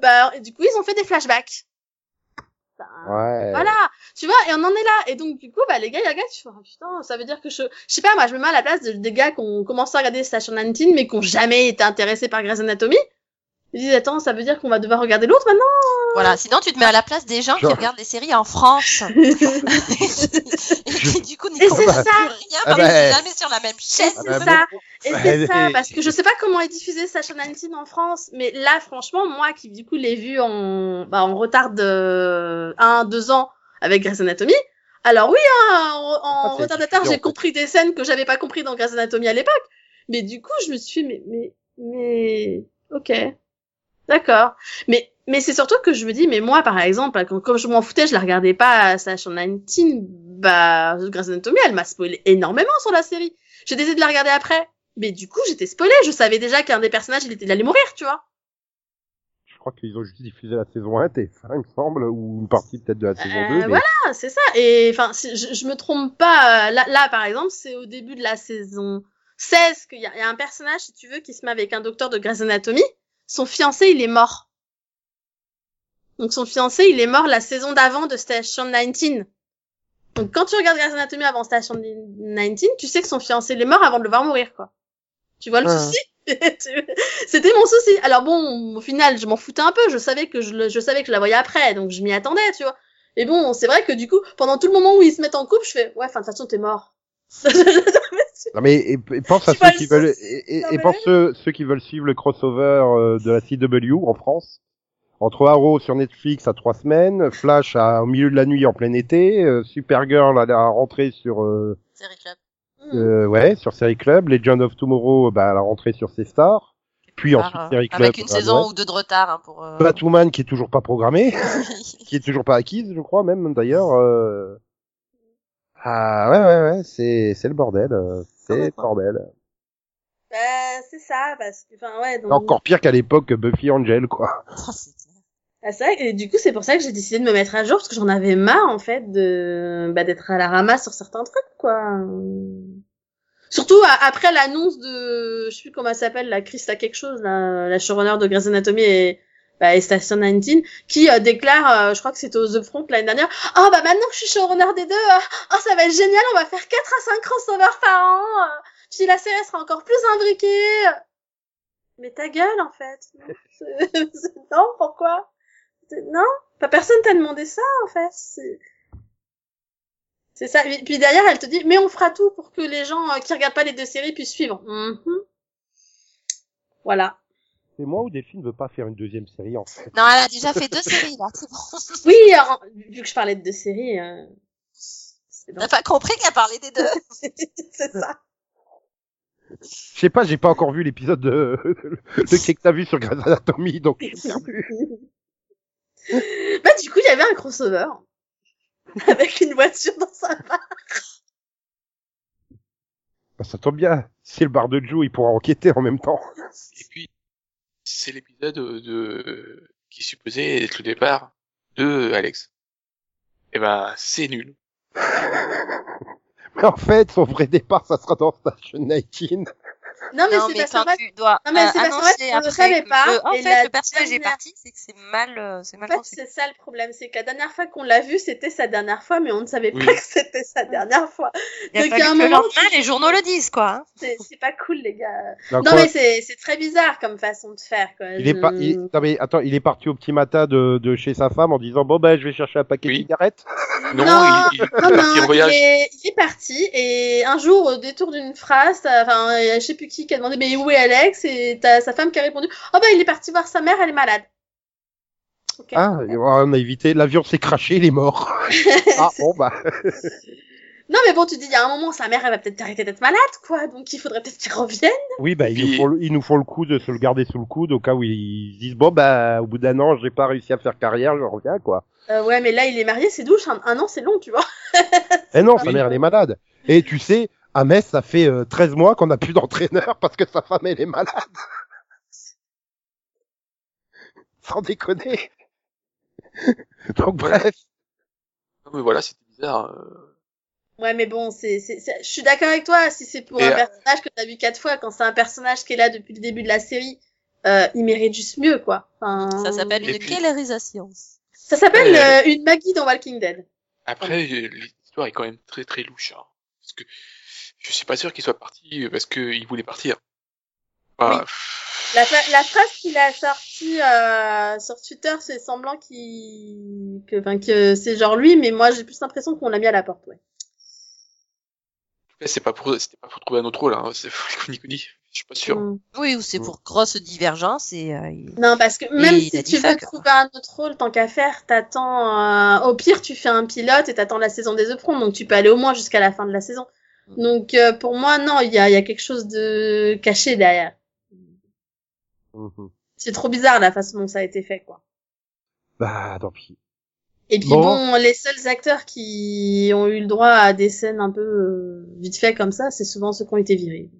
Bah, et du coup, ils ont fait des flashbacks. Ouais. Voilà, tu vois, et on en est là. Et donc, du coup, bah, les gars, ils regardent, tu fais, oh, putain, ça veut dire que je, je sais pas, moi, je me mets à la place de- des gars qui ont commencé à regarder Station 19, mais qui ont jamais été intéressés par Grey's Anatomy. Ils disent, attends, ça veut dire qu'on va devoir regarder l'autre maintenant? Voilà, sinon tu te mets à la place des gens qui regardent les séries en France. et qui du coup n'y Et c'est ça. plus rien Ah parce que c'est bah. jamais sur la même Et chaîne. c'est Ah bah ça. Et c'est ça, parce que je sais pas comment est diffusé Station 19 en France, mais là, franchement, moi qui du coup l'ai vu en, bah, en retard de un, deux ans avec Grey's Anatomy. Alors oui, hein, en, en Ah, c'est retardataire, en j'ai compris des scènes que j'avais pas compris dans Grey's Anatomy à l'époque. Mais du coup, je me suis, mais, mais, mais, ok. D'accord. Mais, mais c'est surtout que je me dis, mais moi, par exemple, quand, comme je m'en foutais, je la regardais pas Station 19, bah, Grey's Anatomy, elle m'a spoilé énormément sur la série. J'ai décidé de la regarder après. Mais du coup, j'étais spoilée. Je savais déjà qu'un des personnages, il, était, il allait mourir, tu vois. Je crois qu'ils ont juste diffusé la saison 1, TF1, il me semble, ou une partie peut-être de la saison Euh, 2. mais- voilà. C'est ça. Et enfin, si- je, je me trompe pas. euh, Là, là, par exemple, c'est au début de la saison 16 qu'il y, y a un personnage, si tu veux, qui se met avec un docteur de Grey's Anatomy. Son fiancé, il est mort. Donc son fiancé, il est mort la saison d'avant de Station 19. Donc quand tu regardes Grey's Anatomy avant Station 19, tu sais que son fiancé, il est mort avant de le voir mourir, quoi. Tu vois le Ah. souci? C'était mon souci. Alors bon, au final, je m'en foutais un peu. Je savais que je, le- je savais que je la voyais après, donc je m'y attendais, tu vois. Et bon, c'est vrai que du coup, pendant tout le moment où ils se mettent en couple, je fais, ouais, enfin, de toute façon, t'es mort. Non mais et, et pense à ceux le qui veulent et, et- pense ceux, ceux qui veulent suivre le crossover euh, de la CW en France. Entre Arrow sur Netflix à trois semaines, Flash à, au milieu de la nuit en plein été, euh, Supergirl à la rentrée sur euh, Série Club. euh, ouais sur Série Club, Legend of Tomorrow bah, à la rentrée sur C-Star, puis ensuite euh, Série Club. avec une saison ou deux de retard hein, pour. euh, Batwoman qui est toujours pas programmée, qui est toujours pas acquise, je crois même d'ailleurs. euh. Ah ouais ouais ouais, c'est c'est le bordel, euh, c'est bordel. Bah, c'est ça, parce que, enfin, ouais, donc. Encore pire qu'à l'époque Buffy Angel quoi. oh, c'est- Ah, c'est vrai, et du coup, c'est pour ça que j'ai décidé de me mettre à jour, parce que j'en avais marre, en fait, de, bah, d'être à la ramasse sur certains trucs, quoi. Surtout après l'annonce de, je sais plus comment elle s'appelle, la Christa quelque chose, la, la showrunner de Grey's Anatomy et, bah, Station 19, qui euh, déclare, euh, je crois que c'était aux The Front l'année dernière, oh bah maintenant que je suis showrunner des deux, euh, oh ça va être génial, on va faire 4 à 5 crossovers par an, euh, puis la série sera encore plus imbriquée. Mais ta gueule, en fait. Non, pourquoi? Non, pas personne t'a demandé ça, en fait. C'est c'est ça. Et puis derrière, elle te dit, mais on fera tout pour que les gens euh, qui regardent pas les deux séries puissent suivre. Mhm. Voilà. C'est moi ou Delphine ne veut pas faire une deuxième série en fait Non, elle a déjà fait deux séries, là, c'est bon. Oui, alors, vu que je parlais de deux séries, euh. T'as pas compris qu'elle parlait des deux. c'est ça. Je sais pas, j'ai pas encore vu l'épisode de, de que t'as vu sur Grey's Anatomy, donc je sais plus. Bah, du coup, il y avait un crossover. Avec une voiture dans sa barre. Bah, ça tombe bien. Si c'est le bar de Joe, il pourra enquêter en même temps. Et puis, c'est l'épisode de, qui supposait être le départ de Alex. Et ben, c'est nul. Mais en fait, son vrai départ, ça sera dans Station 19. Non, mais non, c'est mais parce quand fait, tu dois Non, mais euh, c'est parce qu'en annoncer fait, savait que, pas, en et fait, le personnage est dernière- parti, c'est que c'est mal, euh, c'est en mal fait, conçu. c'est ça le problème, c'est que la dernière fois qu'on l'a vu, c'était sa dernière fois, mais on ne savait Oui. pas que c'était sa dernière fois. Il a Donc, fallu il y a un que le moment, lendemain, les journaux le disent, quoi. hein. C'est pas cool, les gars. Non, mais c'est c'est très bizarre comme façon de faire, quoi. il est pas, il- non, mais attends, il est parti au petit matin de, de chez sa femme en disant bon ben je vais chercher un paquet Oui. de cigarettes. Non, Non, il, il, Non, il est parti non, en voyage. Il, est, il est parti et un jour, au détour d'une phrase, enfin, je sais plus qui qui a demandé mais où est Alex? Et t'as sa femme qui a répondu oh bah il est parti voir sa mère, elle est malade. Ah, on a évité. L'avion s'est craché, il est mort. ah bon bah. Non mais bon, tu dis il y a un moment sa mère elle va peut-être arrêter d'être malade quoi, donc il faudrait peut-être qu'il revienne. Oui bah ils nous, font, le- ils nous font le coup de se le garder sous le coude au cas où ils se disent bon bah au bout d'un an j'ai pas réussi à faire carrière, je reviens quoi. Euh, ouais mais là il est marié, c'est douche, un, un an c'est long tu vois. Eh non, sa mère elle est malade. Et tu sais, à Metz ça fait euh, 13 mois qu'on n'a plus d'entraîneur parce que sa femme elle est malade. Sans déconner. Donc bref. Non, mais voilà, c'était bizarre. euh. Ouais mais bon, c'est, c'est, c'est- je suis d'accord avec toi, si c'est pour Et, un euh, personnage que t'as vu quatre fois, quand c'est un personnage qui est là depuis le début de la série, euh, il mérite juste mieux quoi. Enfin, Ça s'appelle Et une puis-. Ça s'appelle Euh, euh, une Maggie dans Walking Dead. Après, euh, l'histoire est quand même très très louche. Hein, parce que je suis pas sûr qu'il soit parti euh, parce qu'il voulait partir. Oui. La, fa- la phrase qu'il a sortie euh, sur Twitter, c'est semblant qu'il que, c'est genre lui, mais moi j'ai plus l'impression qu'on l'a mis à la porte. Ouais. en tout cas, c'est pas pour, c'était pas pour trouver un autre rôle. Hein, c'est Connie. Je suis pas sûr. Mm. Oui, ou c'est pour grosse divergence et euh, Non, parce que même si tu veux fuck. trouver un autre rôle, tant qu'à faire, t'attends. euh, au pire, tu fais un pilote et t'attends la saison des The Prom, donc tu peux aller au moins jusqu'à la fin de la saison. Donc euh, pour moi, non, il y a, il y a quelque chose de caché derrière. Mhm. C'est trop bizarre la façon dont ça a été fait, quoi. Bah tant pis. Et puis Bon. bon, les seuls acteurs qui ont eu le droit à des scènes un peu euh, vite fait comme ça, c'est souvent ceux qui ont été virés.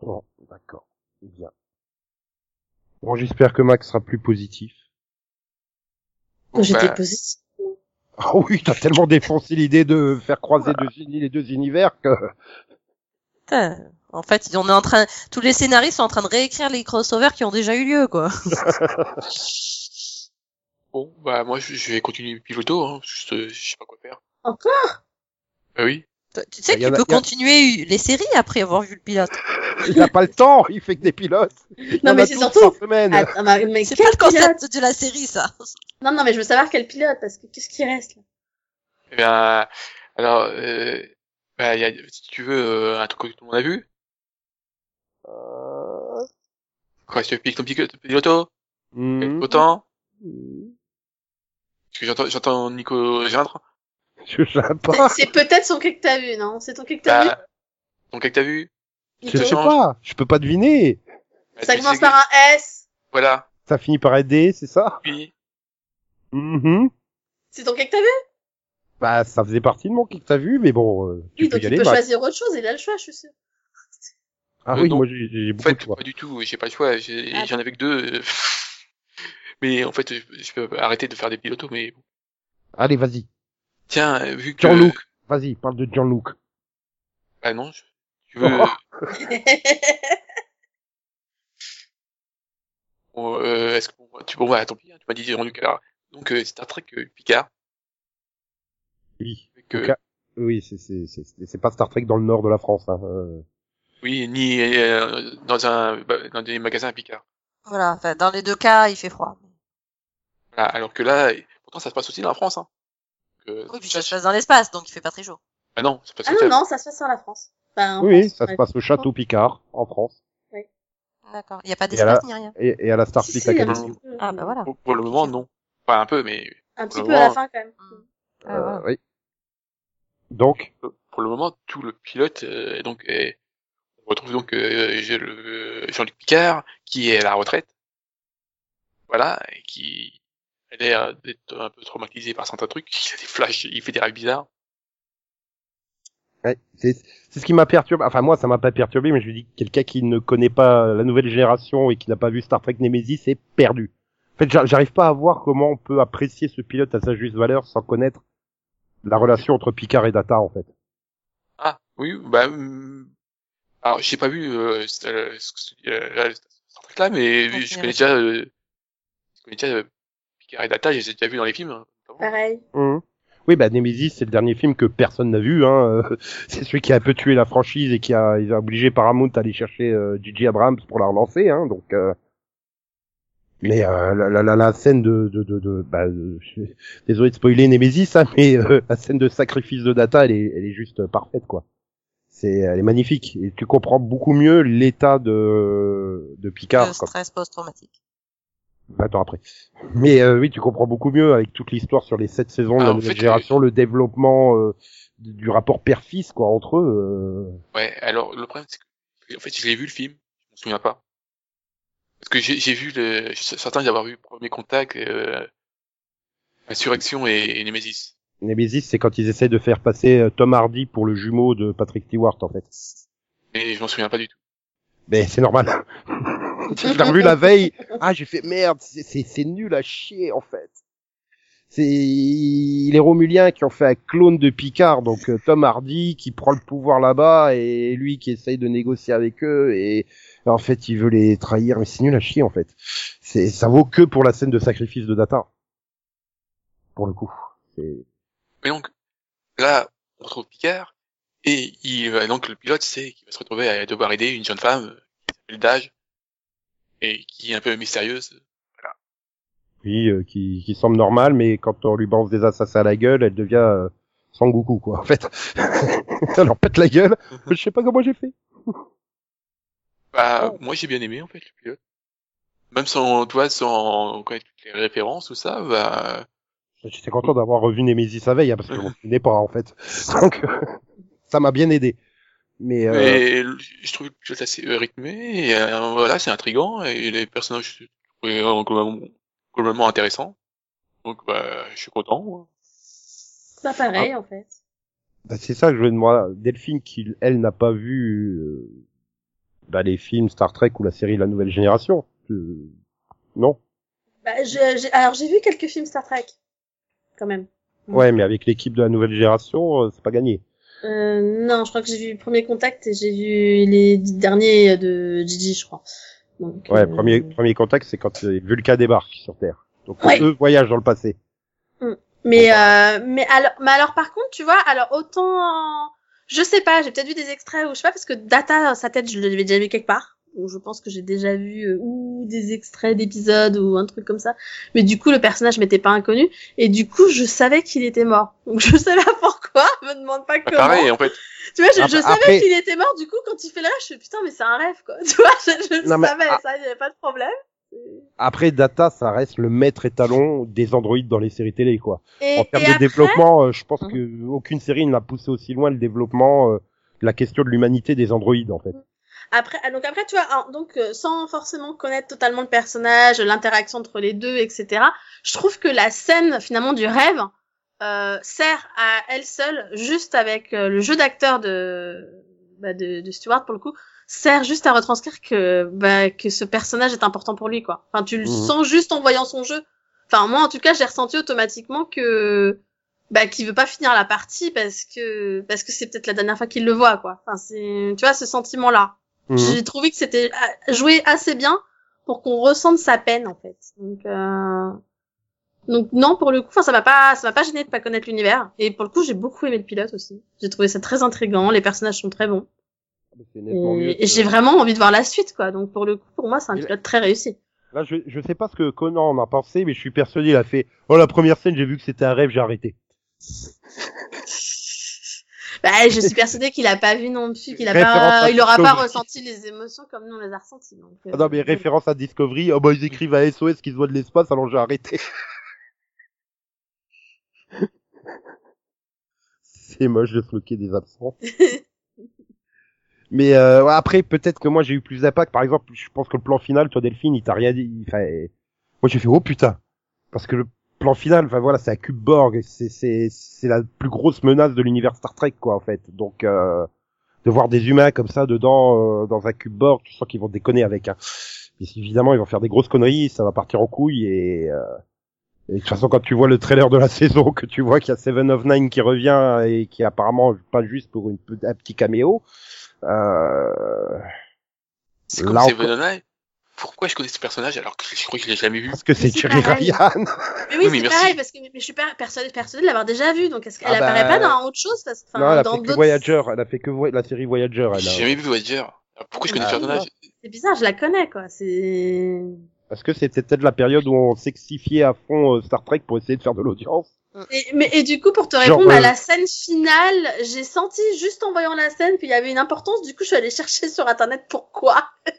Bon, d'accord. Bien. Bon, j'espère que Max sera plus positif. J'étais bah, positive. Ah oui, t'as tellement défoncé l'idée de faire croiser deux les deux univers que... Putain, en fait, on est en train, tous les scénaristes sont en train de réécrire les crossovers qui ont déjà eu lieu, quoi. Bon, bah moi je, je vais continuer piloto. Hein, juste, euh, je sais pas quoi faire. Encore? Bah oui. Tu sais Bah, que tu peux a- continuer les séries après avoir vu le pilote. il n'a pas le temps, il fait que des pilotes. Il Non, en mais c'est 12 surtout-. Attends, mais, C'est quel pas le concept de la série, ça. Non, non, mais je veux savoir quel pilote, parce que qu'est-ce qui reste là? Eh bien, alors, euh, bah, y a, si tu veux, euh, un truc que tout le monde a vu? Euh, Quoi, si tu veux piquer ton pilote, piloto, hmm, autant? Parce que j'entends, j'entends Nico geindre. Je sais C'est- pas. C'est peut-être son quai que t'as vu, non? C'est ton quai que t'as vu? Bah, donc, qu'est-ce que t'as vu? Je sais pas. Je peux pas deviner. Bah, Ça commence par un S. Voilà. Ça finit par aider, c'est ça? Puis, Mhm. C'est ton quai que t'as vu? Bah, ça faisait partie de mon kick que t'as vu, mais bon, euh, tu Oui, peux donc y il aller, peut choisir autre chose, il a le choix, je suis sûr. Ah Euh, oui, non. moi j'ai j'ai en beaucoup fait, de choix. pas du tout, j'ai pas le choix, j'ai- Ah j'en avais que deux. euh, mais en fait, je, peux arrêter de faire des pilotos, mais bon. Allez, vas-y. Tiens, euh, vu que... Jean-Luc. Vas-y, parle de Jean-Luc. Ah non, je- tu veux... Oh. bon, euh, est-ce que... Bon, tu... bon, bah, tant pis, hein, tu m'as dit Jean-Luc, alors... Donc, euh, Star Trek euh, Picard. Oui. avec, euh, ah, oui, c'est c'est c'est c'est- c'est pas Star Trek dans le nord de la France. Hein. euh. Oui, ni euh, dans un bah, dans des magasins à Picard. Voilà, enfin, dans les deux cas, il fait froid. Voilà, alors que là, pourtant ça se passe aussi dans la France. Hein. Oui, puis ça se passe dans l'espace, donc il fait pas très chaud. Ah non, c'est pas Ah ça. non, non, ça se passe sur la France. En Oui, France, ça se passe au château Picard, en France, D'accord. Il n'y a pas d'espace ni rien. et, et à la Starfleet si, Academy. Ah, bah voilà. Pour, pour le moment, non. Enfin, un peu, mais Un petit peu à la moment. fin quand même. Ah, Euh, voilà. oui. Donc, pour le moment, tout le pilote, euh, donc, est- on retrouve donc euh, Jean-Luc Picard, qui est à la retraite. Voilà, et qui a l'air d'être un peu traumatisé par certains trucs. Il a des flashs, il fait des rêves bizarres. Ouais, c'est c'est ce qui m'a perturbé. Enfin, moi, ça m'a pas perturbé, mais je me dis que quelqu'un qui ne connaît pas la nouvelle génération et qui n'a pas vu Star Trek Nemesis est perdu. En fait, j'a- j'arrive pas à voir comment on peut apprécier ce pilote à sa juste valeur sans connaître la relation entre Picard et Data, en fait. Ah, oui, bah, hum, alors, j'ai pas vu, euh, ce- euh, ce que- euh, là, Star Trek là, mais Ok, je connais déjà, euh, je connais déjà euh, Picard et Data, je les ai déjà vus dans les films. hein. Pareil. Mhm. Oui, bah Nemesis, c'est le dernier film que personne n'a vu. Hein. euh, C'est celui qui a un peu tué la franchise et qui a, ils ont obligé Paramount à aller chercher euh, J.J. Abrams pour la relancer. Hein, donc, euh, mais euh, la, la, la, scène de, de, de, de bah, suis désolé de spoiler Nemesis, hein, mais euh, la scène de sacrifice de Data, elle est, elle est juste parfaite, quoi. C'est, elle est magnifique et tu comprends beaucoup mieux l'état de de Picard. Le stress post-traumatique. 20 ans après. Mais euh, oui, tu comprends beaucoup mieux avec toute l'histoire sur les sept saisons de Ah, la nouvelle fait, génération, le développement euh, du rapport père-fils quoi entre eux. euh. Ouais, alors le problème c'est que en fait je l'ai vu le film, je m'en souviens pas. Parce que j'ai vu le je suis certain d'avoir vu Premier Contact, euh, Insurrection et, et Nemesis. Nemesis, c'est quand ils essaient de faire passer euh, Tom Hardy pour le jumeau de Patrick Stewart en fait. Mais je m'en souviens pas du tout. Mais c'est normal. Je l'ai revu la veille. Ah, j'ai fait merde, c'est- c'est c'est nul à chier en fait. C'est les Romuliens qui ont fait un clone de Picard, donc euh, Tom Hardy qui prend le pouvoir là-bas et lui qui essaye de négocier avec eux et en fait il veut les trahir, mais c'est nul à chier en fait. C'est ça vaut que pour la scène de sacrifice de Data. Pour le coup. C'est Mais donc là, on retrouve Picard et il va- donc le pilote sait qu'il va se retrouver à devoir aider une jeune femme euh, qui s'appelle Dage et qui est un peu mystérieuse. oui, euh, qui, qui semble normal, mais quand on lui balance des assassins à la gueule, elle devient euh, Sangoku quoi en fait. elle leur pète la gueule. Je sais pas comment j'ai fait. Bah moi j'ai bien aimé en fait le pilote. Même sans toi sans connaître toutes les références tout ça, bah J'étais content d'avoir revu Nemesis à veille, hein, parce que je m'en souvenais pas, en fait. Donc, ça m'a bien aidé. Mais, euh, Mais je trouve le pilote assez euh, rythmé, et euh, voilà, c'est intriguant, et les personnages je trouvais, euh, globalement, globalement intéressants. Donc, bah, je suis content. moi. Pas pareil, en fait. bah, c'est ça que je veux demander. Delphine, qui, elle, n'a pas vu euh, bah, les films Star Trek ou la série La Nouvelle Génération. euh, non Bah, je- j'ai- alors, j'ai vu quelques films Star Trek. Quand même. Ouais, mais avec l'équipe de La Nouvelle Génération, euh, c'est pas gagné. Euh, non, je crois que j'ai vu Premier Contact et j'ai vu les dix derniers de Gigi, je crois. Donc, Ouais, euh, premier, premier contact, c'est quand euh, Vulca débarque sur Terre. Donc, Ouais. eux voyagent dans le passé. Mais euh, mais alors mais alors par contre tu vois alors autant je sais pas j'ai peut-être vu des extraits ou je sais pas parce que Data sa tête je l'avais déjà vu quelque part donc je pense que j'ai déjà vu euh, ou des extraits d'épisodes ou un truc comme ça mais du coup le personnage m'était pas inconnu et du coup je savais qu'il était mort donc je sais pas pourquoi me demande pas Bah, comment pareil, en fait, tu vois je, Après- je savais après- qu'il était mort du coup quand il fait le rêve je fais putain mais c'est un rêve quoi tu vois je, Non, savais ah. ça y avait pas de problème Après, Data, ça reste le maître étalon des androïdes dans les séries télé, quoi. et, en termes de après- développement, euh, je pense Mhm. que aucune série n'a poussé aussi loin le développement euh, de la question de l'humanité des androïdes, en fait. Après, ah, donc après, tu vois, donc euh, sans forcément connaître totalement le personnage, l'interaction entre les deux, etc. Je trouve que la scène finalement du rêve euh, sert à elle seule, juste avec euh, le jeu d'acteur de, bah, de de Stewart pour le coup, sert juste à retranscrire que bah, que ce personnage est important pour lui, quoi. Enfin, tu le Mhm. sens juste en voyant son jeu. Enfin, moi, en tout cas, j'ai ressenti automatiquement que bah qu'il veut pas finir la partie parce que parce que c'est peut-être la dernière fois qu'il le voit, quoi. Enfin, c'est tu vois ce sentiment là. Mhm. J'ai trouvé que c'était euh, joué assez bien pour qu'on ressente sa peine en fait. Donc euh... donc non pour le coup, enfin ça m'a pas ça m'a pas gêné de pas connaître l'univers et pour le coup j'ai beaucoup aimé le pilote aussi. J'ai trouvé ça très intriguant, les personnages sont très bons. Nettement mieux Et, j'ai vraiment envie de voir la suite, quoi. Donc pour le coup, pour moi, c'est un Et là- pilote très réussi. Là, je, je sais pas ce que Conan en a pensé, mais je suis persuadé, il a fait, oh, la première scène, j'ai vu que c'était un rêve, j'ai arrêté. Bah, je suis persuadée qu'il a pas vu non plus, qu'il a pas, il aura pas ressenti les émotions comme nous on les a ressenties. Donc, euh, Ah non, mais référence à Discovery, oh, bah, ils écrivent à SOS qu'ils voient de l'espace, alors j'ai arrêté. C'est moche de se des absents. Mais euh, après, peut-être que moi j'ai eu plus d'impact. Par exemple, je pense que le plan final, toi Delphine, il t'a rien dit. Enfin, moi j'ai fait oh putain, parce que le plan final, enfin voilà, c'est un cube Borg, c'est c'est c'est la plus grosse menace de l'univers Star Trek quoi en fait. Donc euh, de voir des humains comme ça dedans euh, dans un cube Borg, tu sens qu'ils vont déconner avec. Hein. Mais évidemment, ils vont faire des grosses conneries, ça va partir en couille et. Et de toute façon, quand tu vois le trailer de la saison, que tu vois qu'il y a Seven of Nine qui revient et qui est apparemment pas juste pour une, un petit caméo, euh, C'est comme Seven encore- of Nine? Pourquoi je connais ce personnage alors que je crois que je l'ai jamais vu? Parce que c'est pareil. Ryan. Mais oui, Oui, mais c'est merci. pareil parce que mais je suis pas persuadée, persuadée de l'avoir déjà vu. Donc est-ce qu'elle Ah bah, apparaît pas dans autre chose? Parce, enfin, non, elle a dans fait que Voyager, elle a fait que la série Voyager. J'ai jamais vu Voyager. Alors, Pourquoi je connais Ah, ce personnage? C'est bizarre, je la connais quoi. C'est Parce que c'était peut-être la période où on sexifiait à fond euh, Star Trek pour essayer de faire de l'audience. Et, mais, et du coup, pour te Genre, répondre euh, à la scène finale, j'ai senti juste en voyant la scène qu'il y avait une importance. Du coup, je suis allée chercher sur internet pourquoi.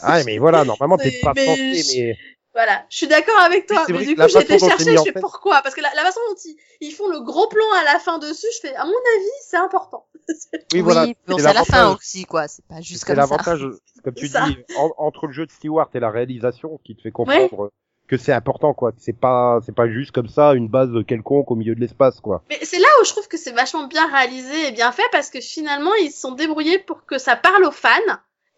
Ah, mais voilà, normalement, t'es pas mais je- mais... Voilà, je suis d'accord avec toi. Mais du coup, c'est chercher, je fait- pourquoi Parce que la, la façon dont ils, ils font le gros plan à la fin dessus, je fais, à mon avis, c'est important. Oui, voilà. bon, c'est c'est à la fin l'avantage. aussi, quoi. C'est pas juste C'est comme ça. l'avantage, comme tu C'est ça. dis, en- entre le jeu de Stewart et la réalisation, qui te fait comprendre que c'est important, quoi. C'est pas, c'est pas juste comme ça, une base quelconque au milieu de l'espace, quoi. Mais c'est là où je trouve que c'est vachement bien réalisé et bien fait parce que finalement, ils se sont débrouillés pour que ça parle aux fans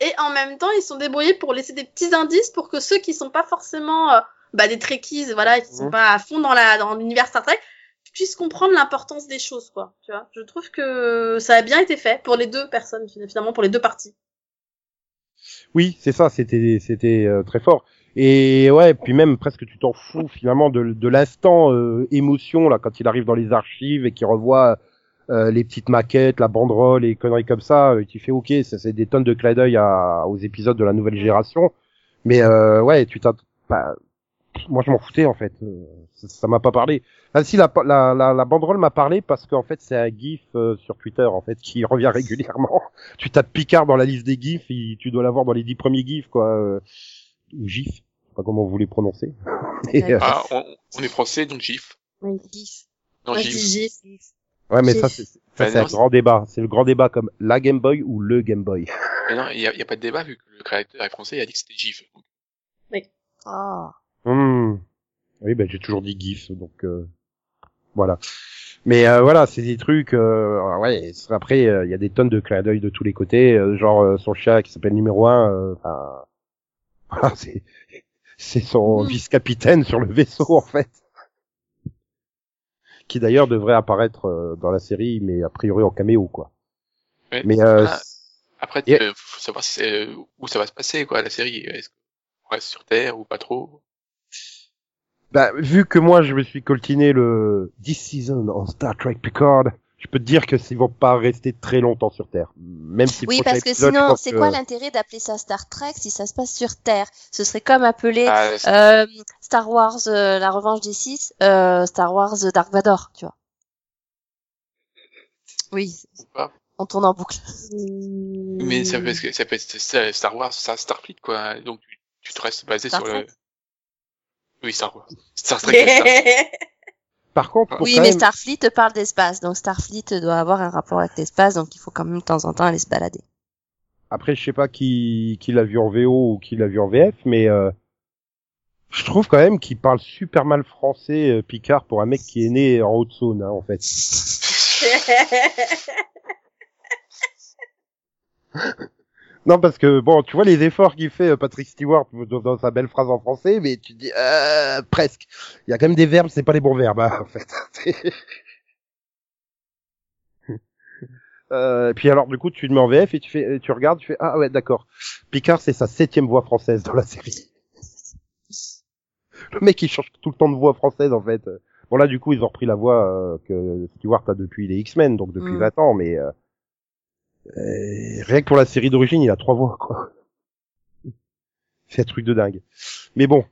et en même temps, ils se sont débrouillés pour laisser des petits indices pour que ceux qui sont pas forcément euh, bah, des trekkies, voilà, qui sont pas à fond dans la dans l'univers Star Trek, puissent comprendre l'importance des choses, quoi. Tu vois, je trouve que ça a bien été fait pour les deux personnes finalement, pour les deux parties. Oui, c'est ça, c'était, c'était euh, très fort. Et ouais, puis même presque tu t'en fous finalement de, l'instant euh, émotion là quand il arrive dans les archives et qu'il revoit euh, les petites maquettes, la banderole et conneries comme ça, euh, tu fais ok, ça c'est des tonnes de clins d'œil aux épisodes de la nouvelle génération. Mais ouais, tu t'as, bah, moi je m'en foutais en fait, euh, ça m'a pas parlé. Ah si la, la, la, la banderole m'a parlé parce qu'en fait c'est un gif euh, sur Twitter en fait qui revient régulièrement. tu tapes Picard dans la liste des gifs, et tu dois l'avoir dans les dix premiers gifs quoi, euh, ou gif, je sais pas comment vous les prononcez. Et, euh, Ah, on, on est français, donc GIF. Oui. Gif. Non, Moi, GIF. dis gif. ouais mais gif. ça c'est ça c'est un grand débat, c'est le grand débat comme la Game Boy ou le Game Boy. Mais non, il y a, y a pas de débat vu que le créateur est français, il a dit que c'était GIF. Oh. Hmm. Oui, ben j'ai toujours dit GIF, donc euh, voilà. Mais euh, voilà, c'est des trucs. Euh, ouais, après, euh, il y a des tonnes de clins d'œil de tous les côtés. euh, genre euh, son chat qui s'appelle numéro un. euh, Enfin, voilà, c'est c'est son Mhm. vice-capitaine sur le vaisseau en fait, qui d'ailleurs devrait apparaître dans la série, mais a priori en caméo quoi. Ouais. Mais euh, Ah. Après, Et- euh, faut savoir si c'est, euh, où ça va se passer, quoi, la série. Est-ce qu'on reste sur Terre ou pas trop? Bah, vu que moi je me suis coltiné le This Season en Star Trek Picard, je peux te dire que ils vont pas rester très longtemps sur Terre. Même si Oui, parce que épisode, sinon, c'est que- quoi l'intérêt d'appeler ça Star Trek si ça se passe sur Terre? Ce serait comme appeler Ah, euh, Star Wars euh, La Revanche des Sith, euh, Star Wars euh, Dark Vador, tu vois. Oui, on tourne en boucle. Mais ça peut, être- ça peut être Star Wars, ça Starfleet, quoi. Donc, tu, te restes basé Star sur le... Oui, Star Wars. Star Trek, Par contre, pour Oui, mais même- Starfleet parle d'espace, donc Starfleet doit avoir un rapport avec l'espace, donc il faut quand même de temps en temps aller se balader. après je sais pas qui qui l'a vu en VO ou qui l'a vu en VF, mais euh, je trouve quand même qu'il parle super mal français euh, Picard pour un mec qui est né en Haute-Saône hein, en fait. Non parce que bon, tu vois les efforts qu'il fait euh, Patrick Stewart dans, dans sa belle phrase en français, mais tu dis euh, presque. Il y a quand même des verbes, c'est pas les bons verbes hein, en fait. Euh, et puis alors du coup tu te mets en VF et tu fais, tu regardes, tu fais ah ouais d'accord. Picard c'est sa septième voix française dans la série. Le mec il change tout le temps de voix française en fait. Bon là du coup ils ont repris la voix euh, que Stewart a depuis les X-Men donc depuis Mm. 20 ans mais euh, Euh, rien que pour la série d'origine, il a trois voix, quoi. C'est un truc de dingue. Mais bon.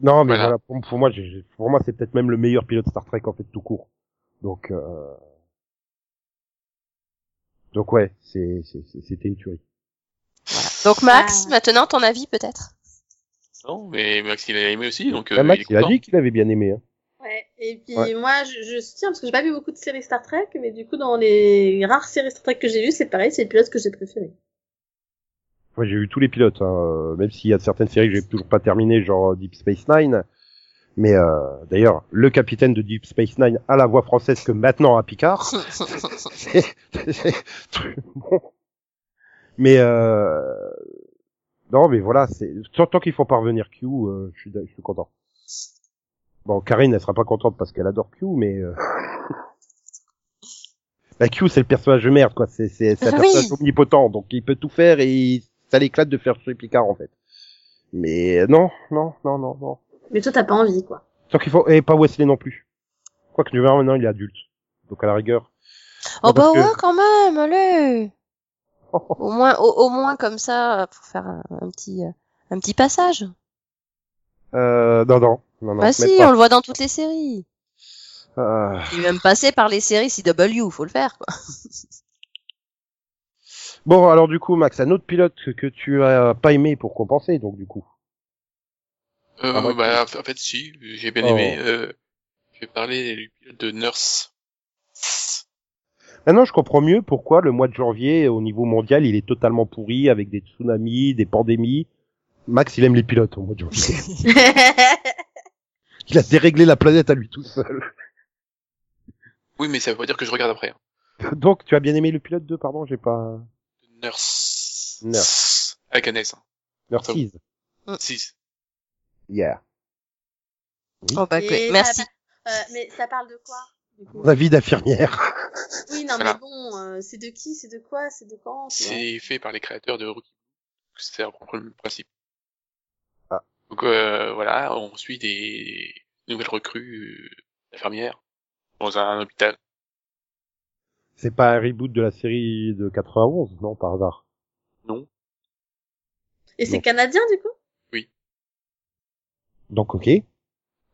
Non, mais Voilà. voilà, pour, pour moi, j'ai- pour moi, c'est peut-être même le meilleur pilote Star Trek en fait tout court. Donc, euh... donc ouais, c'est, c'est- c'est- c'était une tuerie. Donc Max, Ah. maintenant ton avis peut-être? Non, mais Max, il a aimé aussi, donc euh, Ah, Max, il il a dit qu'il avait bien aimé. Hein. Ouais. Et puis Ouais. moi, je, je soutiens parce que j'ai pas vu beaucoup de séries Star Trek, mais du coup, dans les rares séries Star Trek que j'ai vues, c'est pareil, c'est le pilote que j'ai préféré. Moi, j'ai vu tous les pilotes, hein, euh, même s'il y a certaines séries que j'ai toujours pas terminées, genre euh, Deep Space Nine. Mais euh, d'ailleurs, le capitaine de Deep Space Nine a la voix française que maintenant à Picard. C'est- c'est- bon. Mais euh... non, mais voilà, c'est tant, tant qu'il faut pas revenir Q, euh, je suis je suis content. Bon, Karine, elle sera pas contente parce qu'elle adore Q, mais euh... bah, Q, c'est le personnage de merde, quoi. C'est c'est un Oui. personnage omnipotent, donc il peut tout faire et il- ça l'éclate de faire chez Picard en fait. Mais euh, non, non, non, non, non. Mais toi, t'as pas envie, quoi. Tant qu'il faut et pas Wesley non plus. Quoique verras maintenant, il est adulte, donc à la rigueur. Oh Non, bah que- ouais quand même, allez Au moins, au, au moins comme ça, pour faire un, un petit, euh, un petit passage. Euh, non, non, non, non. bah si, pas. on le voit dans toutes les séries. Ah. Il est même passé par les séries CW, faut le faire quoi. Bon, alors du coup, Max, un autre pilote que, que tu as pas aimé pour compenser, donc du coup. Euh, Ah, bah, en fait, si, j'ai bien Oh. aimé. Euh, je vais parler du pilote de Nurse. Maintenant, je comprends mieux pourquoi le mois de janvier, au niveau mondial, il est totalement pourri avec des tsunamis, des pandémies. Max, il aime les pilotes au mois de janvier. il a déréglé la planète à lui tout seul. Oui, mais ça veut pas dire que je regarde après. hein. Donc, tu as bien aimé le pilote 2, pardon, j'ai pas... Nurse. Nurse. Avec un S. Hein. Nurses. Six. Yeah. Oh bah Et merci. euh, mais ça parle de quoi du coup? La vie d'infirmière. Oui, non, Voilà. mais bon, euh, c'est de qui? C'est de quoi? C'est de quand? Tu vois? C'est fait par les créateurs de Rookie. C'est un peu le principe. Donc euh, voilà, on suit des nouvelles recrues euh, d'infirmières dans un hôpital. C'est pas un reboot de la série de 91, non, par hasard? Non. Et c'est canadien, du coup? Donc, ok.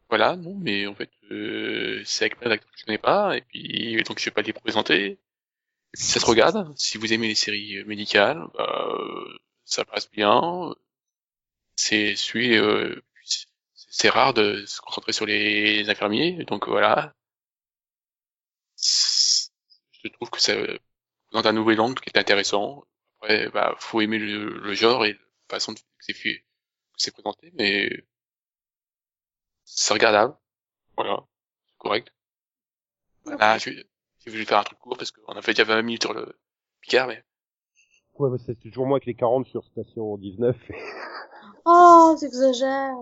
Voilà, non, mais en fait, euh, c'est avec plein d'acteurs que je connais pas, et puis donc je vais pas les présenter. Et puis ça se regarde. Si vous aimez les séries euh, médicales, bah, euh, ça passe bien. C'est celui, euh, c'est- rare de se concentrer sur les infirmiers, donc voilà. Je trouve que ça dans un nouvel angle qui est intéressant. Après, bah, faut aimer le, le genre et la façon que c'est fait, que c'est présenté, mais c'est regardable. Voilà, c'est correct. Voilà, je, je vais faire un truc court parce qu'on a fait déjà 20 minutes sur le Picard, mais Ouais, bah, c'est toujours moi avec les 40 sur station 19. Oh, t'exagères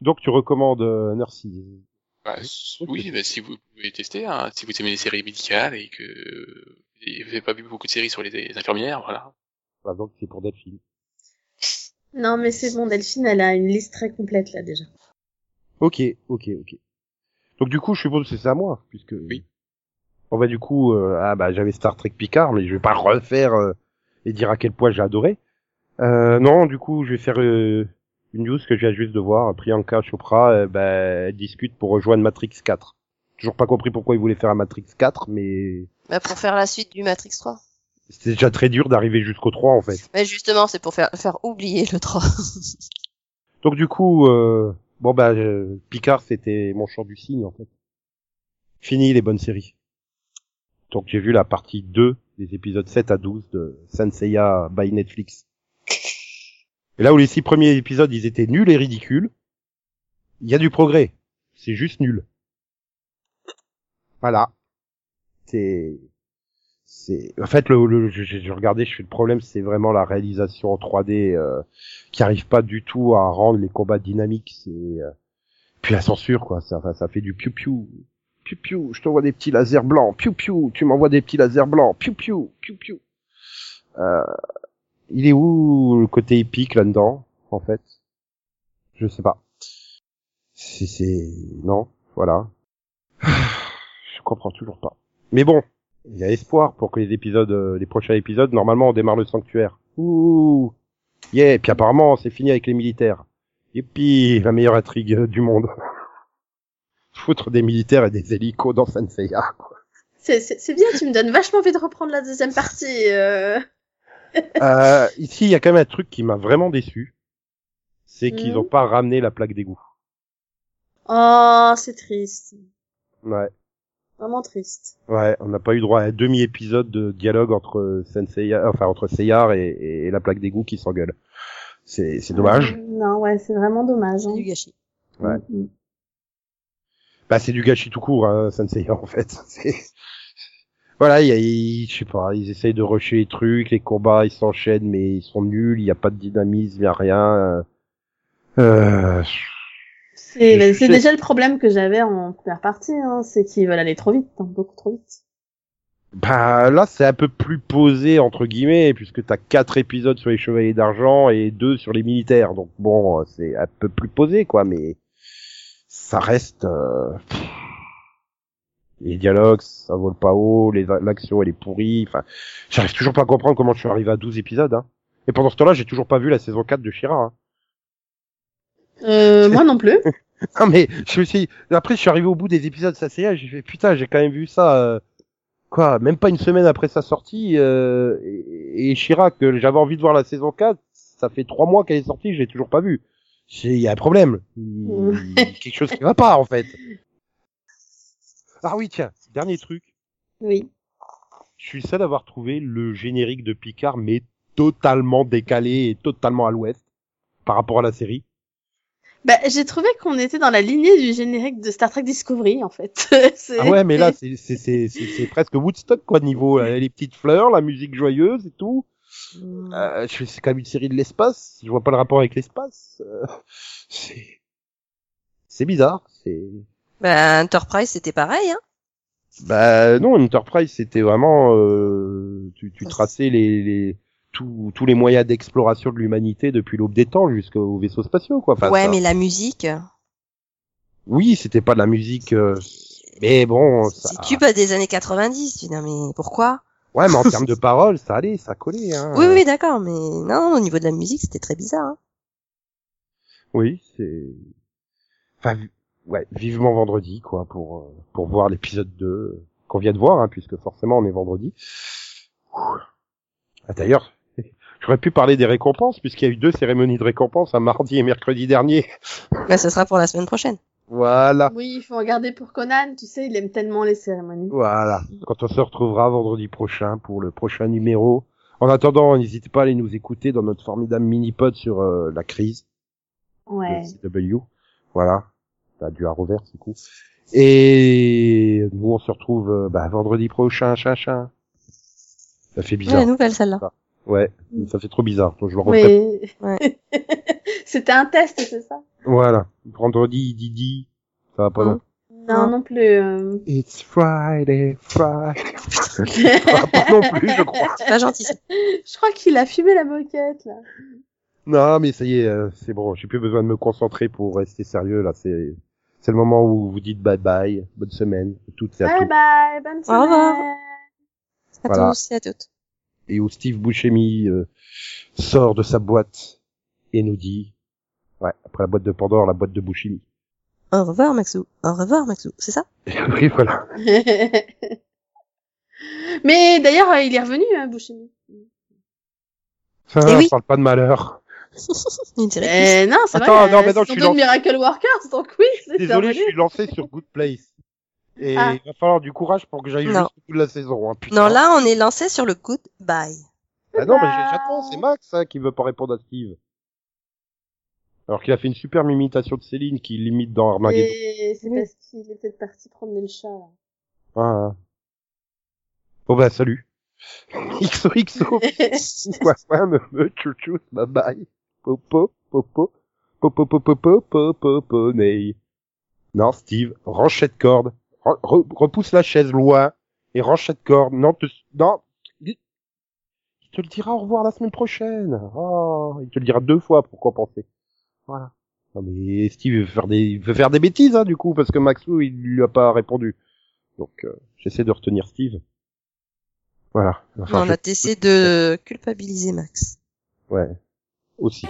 Donc, tu recommandes euh, Nurses. bah, oui, bah, si vous pouvez tester, hein, si vous aimez les séries médicales et que et vous n'avez pas vu beaucoup de séries sur les, les infirmières, voilà. Bah, donc, c'est pour Delphine. Non, mais c'est bon, Delphine, elle a une liste très complète, là, déjà. Ok, ok, ok. Donc du coup, je suppose que c'est à moi, puisque. Oui. Bon bah du coup, euh, ah bah j'avais Star Trek Picard, mais je vais pas refaire euh, et dire à quel point j'ai adoré. Euh, non, du coup, je vais faire euh, une news que viens juste de voir. Priyanka Chopra, euh, bah, discute pour rejoindre Matrix 4. Toujours pas compris pourquoi ils voulaient faire un Matrix 4, mais Bah pour faire la suite du Matrix 3. c'est déjà très dur d'arriver jusqu'au 3 en fait. Mais justement, c'est pour faire, faire oublier le 3. Donc du coup, euh, bon bah euh, Picard c'était mon chant du cygne en fait. Fini les bonnes séries. Donc j'ai vu la partie 2 des épisodes 7 à 12 de Senseiya by Netflix. Et là où les six premiers épisodes ils étaient nuls et ridicules, il y a du progrès. C'est juste nul. Voilà. C'est c'est en fait le, le je, je- je fais le problème c'est vraiment la réalisation en 3D euh, qui arrive pas du tout à rendre les combats dynamiques c'est euh, puis la censure quoi ça ça fait du piou piou piou piou je t'envoie des petits lasers blancs piou piou tu m'envoies des petits lasers blancs piou piou piou piou euh, il est où le côté épique là-dedans en fait? Je sais pas c'est c'est non voilà je comprends toujours pas Mais bon, il y a espoir pour que les épisodes, euh, les prochains épisodes, normalement on démarre le sanctuaire. Ouh, yeah. Et puis apparemment c'est fini avec les militaires. Et puis la meilleure intrigue euh, du monde. Foutre des militaires et des hélicos dans C'est c'est bien, tu me donnes vachement envie de reprendre la deuxième partie. euh. Euh, ici il y a quand même un truc qui m'a vraiment déçu. C'est qu'ils Mhm. ont pas ramené la plaque d'égout. Oh, c'est triste. Ouais. Vraiment triste. Ouais, on n'a pas eu droit à un demi-épisode de dialogue entre Senseiya, enfin entre Seyar et, et la plaque d'égout qui s'engueule. C'est c'est dommage. Euh, Non, ouais, c'est vraiment dommage. C'est hein. du gâchis. Ouais. Mm. Bah c'est du gâchis tout court, hein, Senseiya en fait. C'est- Voilà, il y a, il- je sais pas, ils essayent de rusher les trucs, les combats ils s'enchaînent mais ils sont nuls, il y a pas de dynamisme, il y a rien. Euh... C'est sais. déjà le problème que j'avais en première partie, hein, c'est qu'ils veulent aller trop vite, hein, beaucoup trop vite. Bah là c'est un peu plus posé entre guillemets puisque t'as quatre épisodes sur les chevaliers d'argent et deux sur les militaires, donc bon c'est un peu plus posé quoi, mais ça reste. euh, pff. Les dialogues, ça vole pas haut, l'action elle est pourrie, enfin, j'arrive toujours pas à comprendre comment je suis arrivé à 12 épisodes, hein. Et pendant ce temps-là, j'ai toujours pas vu la saison 4 de Shira, hein. Euh, moi non plus. Ah mais je me suis après je suis arrivé au bout des épisodes ça c'est j'ai fait putain j'ai quand même vu ça euh, quoi même pas une semaine après sa sortie euh, et, et Shira que j'avais envie de voir la saison 4 ça fait trois mois qu'elle est sortie je l'ai toujours pas vue J'ai- il y a un problème il y a quelque chose qui va pas en fait ah oui tiens dernier truc Oui. je suis seul à avoir trouvé le générique de Picard mais totalement décalé et totalement à l'ouest par rapport à la série Bah, j'ai trouvé qu'on était dans la lignée du générique de Star Trek Discovery, en fait. Ah ouais, mais là, c'est presque Woodstock quoi niveau euh, les petites fleurs, la musique joyeuse et tout. Euh, je- c'est quand même une série de l'espace. Je vois pas le rapport avec l'espace. Euh, c'est c'est bizarre. C'est Bah, Enterprise, c'était pareil, hein. bah non, Enterprise c'était vraiment euh, tu tu traçais les les tous tous les moyens d'exploration de l'humanité depuis l'aube des temps jusqu'aux vaisseaux spatiaux quoi. Enfin, ouais, ça- mais la musique, oui, c'était pas de la musique. euh, mais bon, ça... c'est tube des années 90. Tu dis, non, mais pourquoi? Ouais, mais en termes de paroles, ça allait, ça collait. Hein. Oui, oui, d'accord, mais non, au niveau de la musique, c'était très bizarre. Hein. Oui, c'est. Enfin, ouais, vivement vendredi, quoi, pour euh, pour voir l'épisode 2 euh, qu'on vient de voir, hein, puisque forcément on est vendredi. Ah, D'ailleurs, j'aurais pu parler des récompenses, puisqu'il y a eu deux cérémonies de récompenses, un mardi et mercredi dernier. Bah, ce sera pour la semaine prochaine. Voilà, Oui, il faut regarder pour Conan, tu sais, il aime tellement les cérémonies. voilà. Quand on se retrouvera vendredi prochain pour le prochain numéro. En attendant, n'hésitez pas à aller nous écouter dans notre formidable mini-pod sur euh, la crise. Ouais. le CW. Voilà. T'as du Arrowverse, c'est cool. Et nous, on se retrouve euh, bah, vendredi prochain, chin, Ça fait Ouais, bizarre. la nouvelle, celle-là. Ouais, ça fait trop bizarre. Donc, je le refais. Mais... C'était un test, c'est ça? Voilà. Vendredi, Didi. Ça va pas non. Non, Non. non plus. euh. It's Friday, Friday. ça va pas non plus, je crois. C'est pas gentil. Je crois qu'il a fumé la moquette, là. Non, mais ça y est, euh, c'est bon. J'ai plus besoin de me concentrer pour rester sérieux, là. C'est, c'est le moment où vous dites bye bye, bonne semaine, toutes et à Bye tous. bye, bonne Au revoir. semaine. À Voilà. tous et à toutes. et où Steve Buscemi euh, sort de sa boîte et nous dit, ouais, après la boîte de Pandore, la boîte de Buscemi. Au revoir, Maxou. Au revoir, Maxou. C'est ça? Oui, voilà. Mais d'ailleurs, il est revenu, hein, Buscemi. Ça, Eh oui. parle pas de malheur. Eh non, c'est Attends, vrai. non, mais non, je suis dans- Miracle Workers, donc oui, c'est Désolé, je suis lancé sur Good Place. Et Ah. il va falloir du courage pour que j'aille jusqu'au bout de la saison. Hein, putain. Non, là, on est lancé sur le goodbye. Ah non, mais j'attends, c'est Max hein, qui veut pas répondre à Steve. Alors qu'il a fait une superbe imitation de Céline qui limite dans Armageddon. Et c'est parce qu'il est peut-être parti promener le chat, là. Ah, ah. Bon bah salut. XOXO. Quoi, quoi, me, me, chou, chou, bye bye. Non, Steve, range cette corde. Re- re- repousse la chaise loin et range cette corde. Non, te, non. Il te le dira au revoir la semaine prochaine. Oh, il te le dira deux fois pour compenser. Voilà. Non mais Steve veut faire des, il veut faire des bêtises, hein, du coup, parce que Maxou, il lui a pas répondu. Donc euh, j'essaie de retenir Steve. Voilà. Enfin, on je- a essayé de culpabiliser Max. Ouais. Aussi.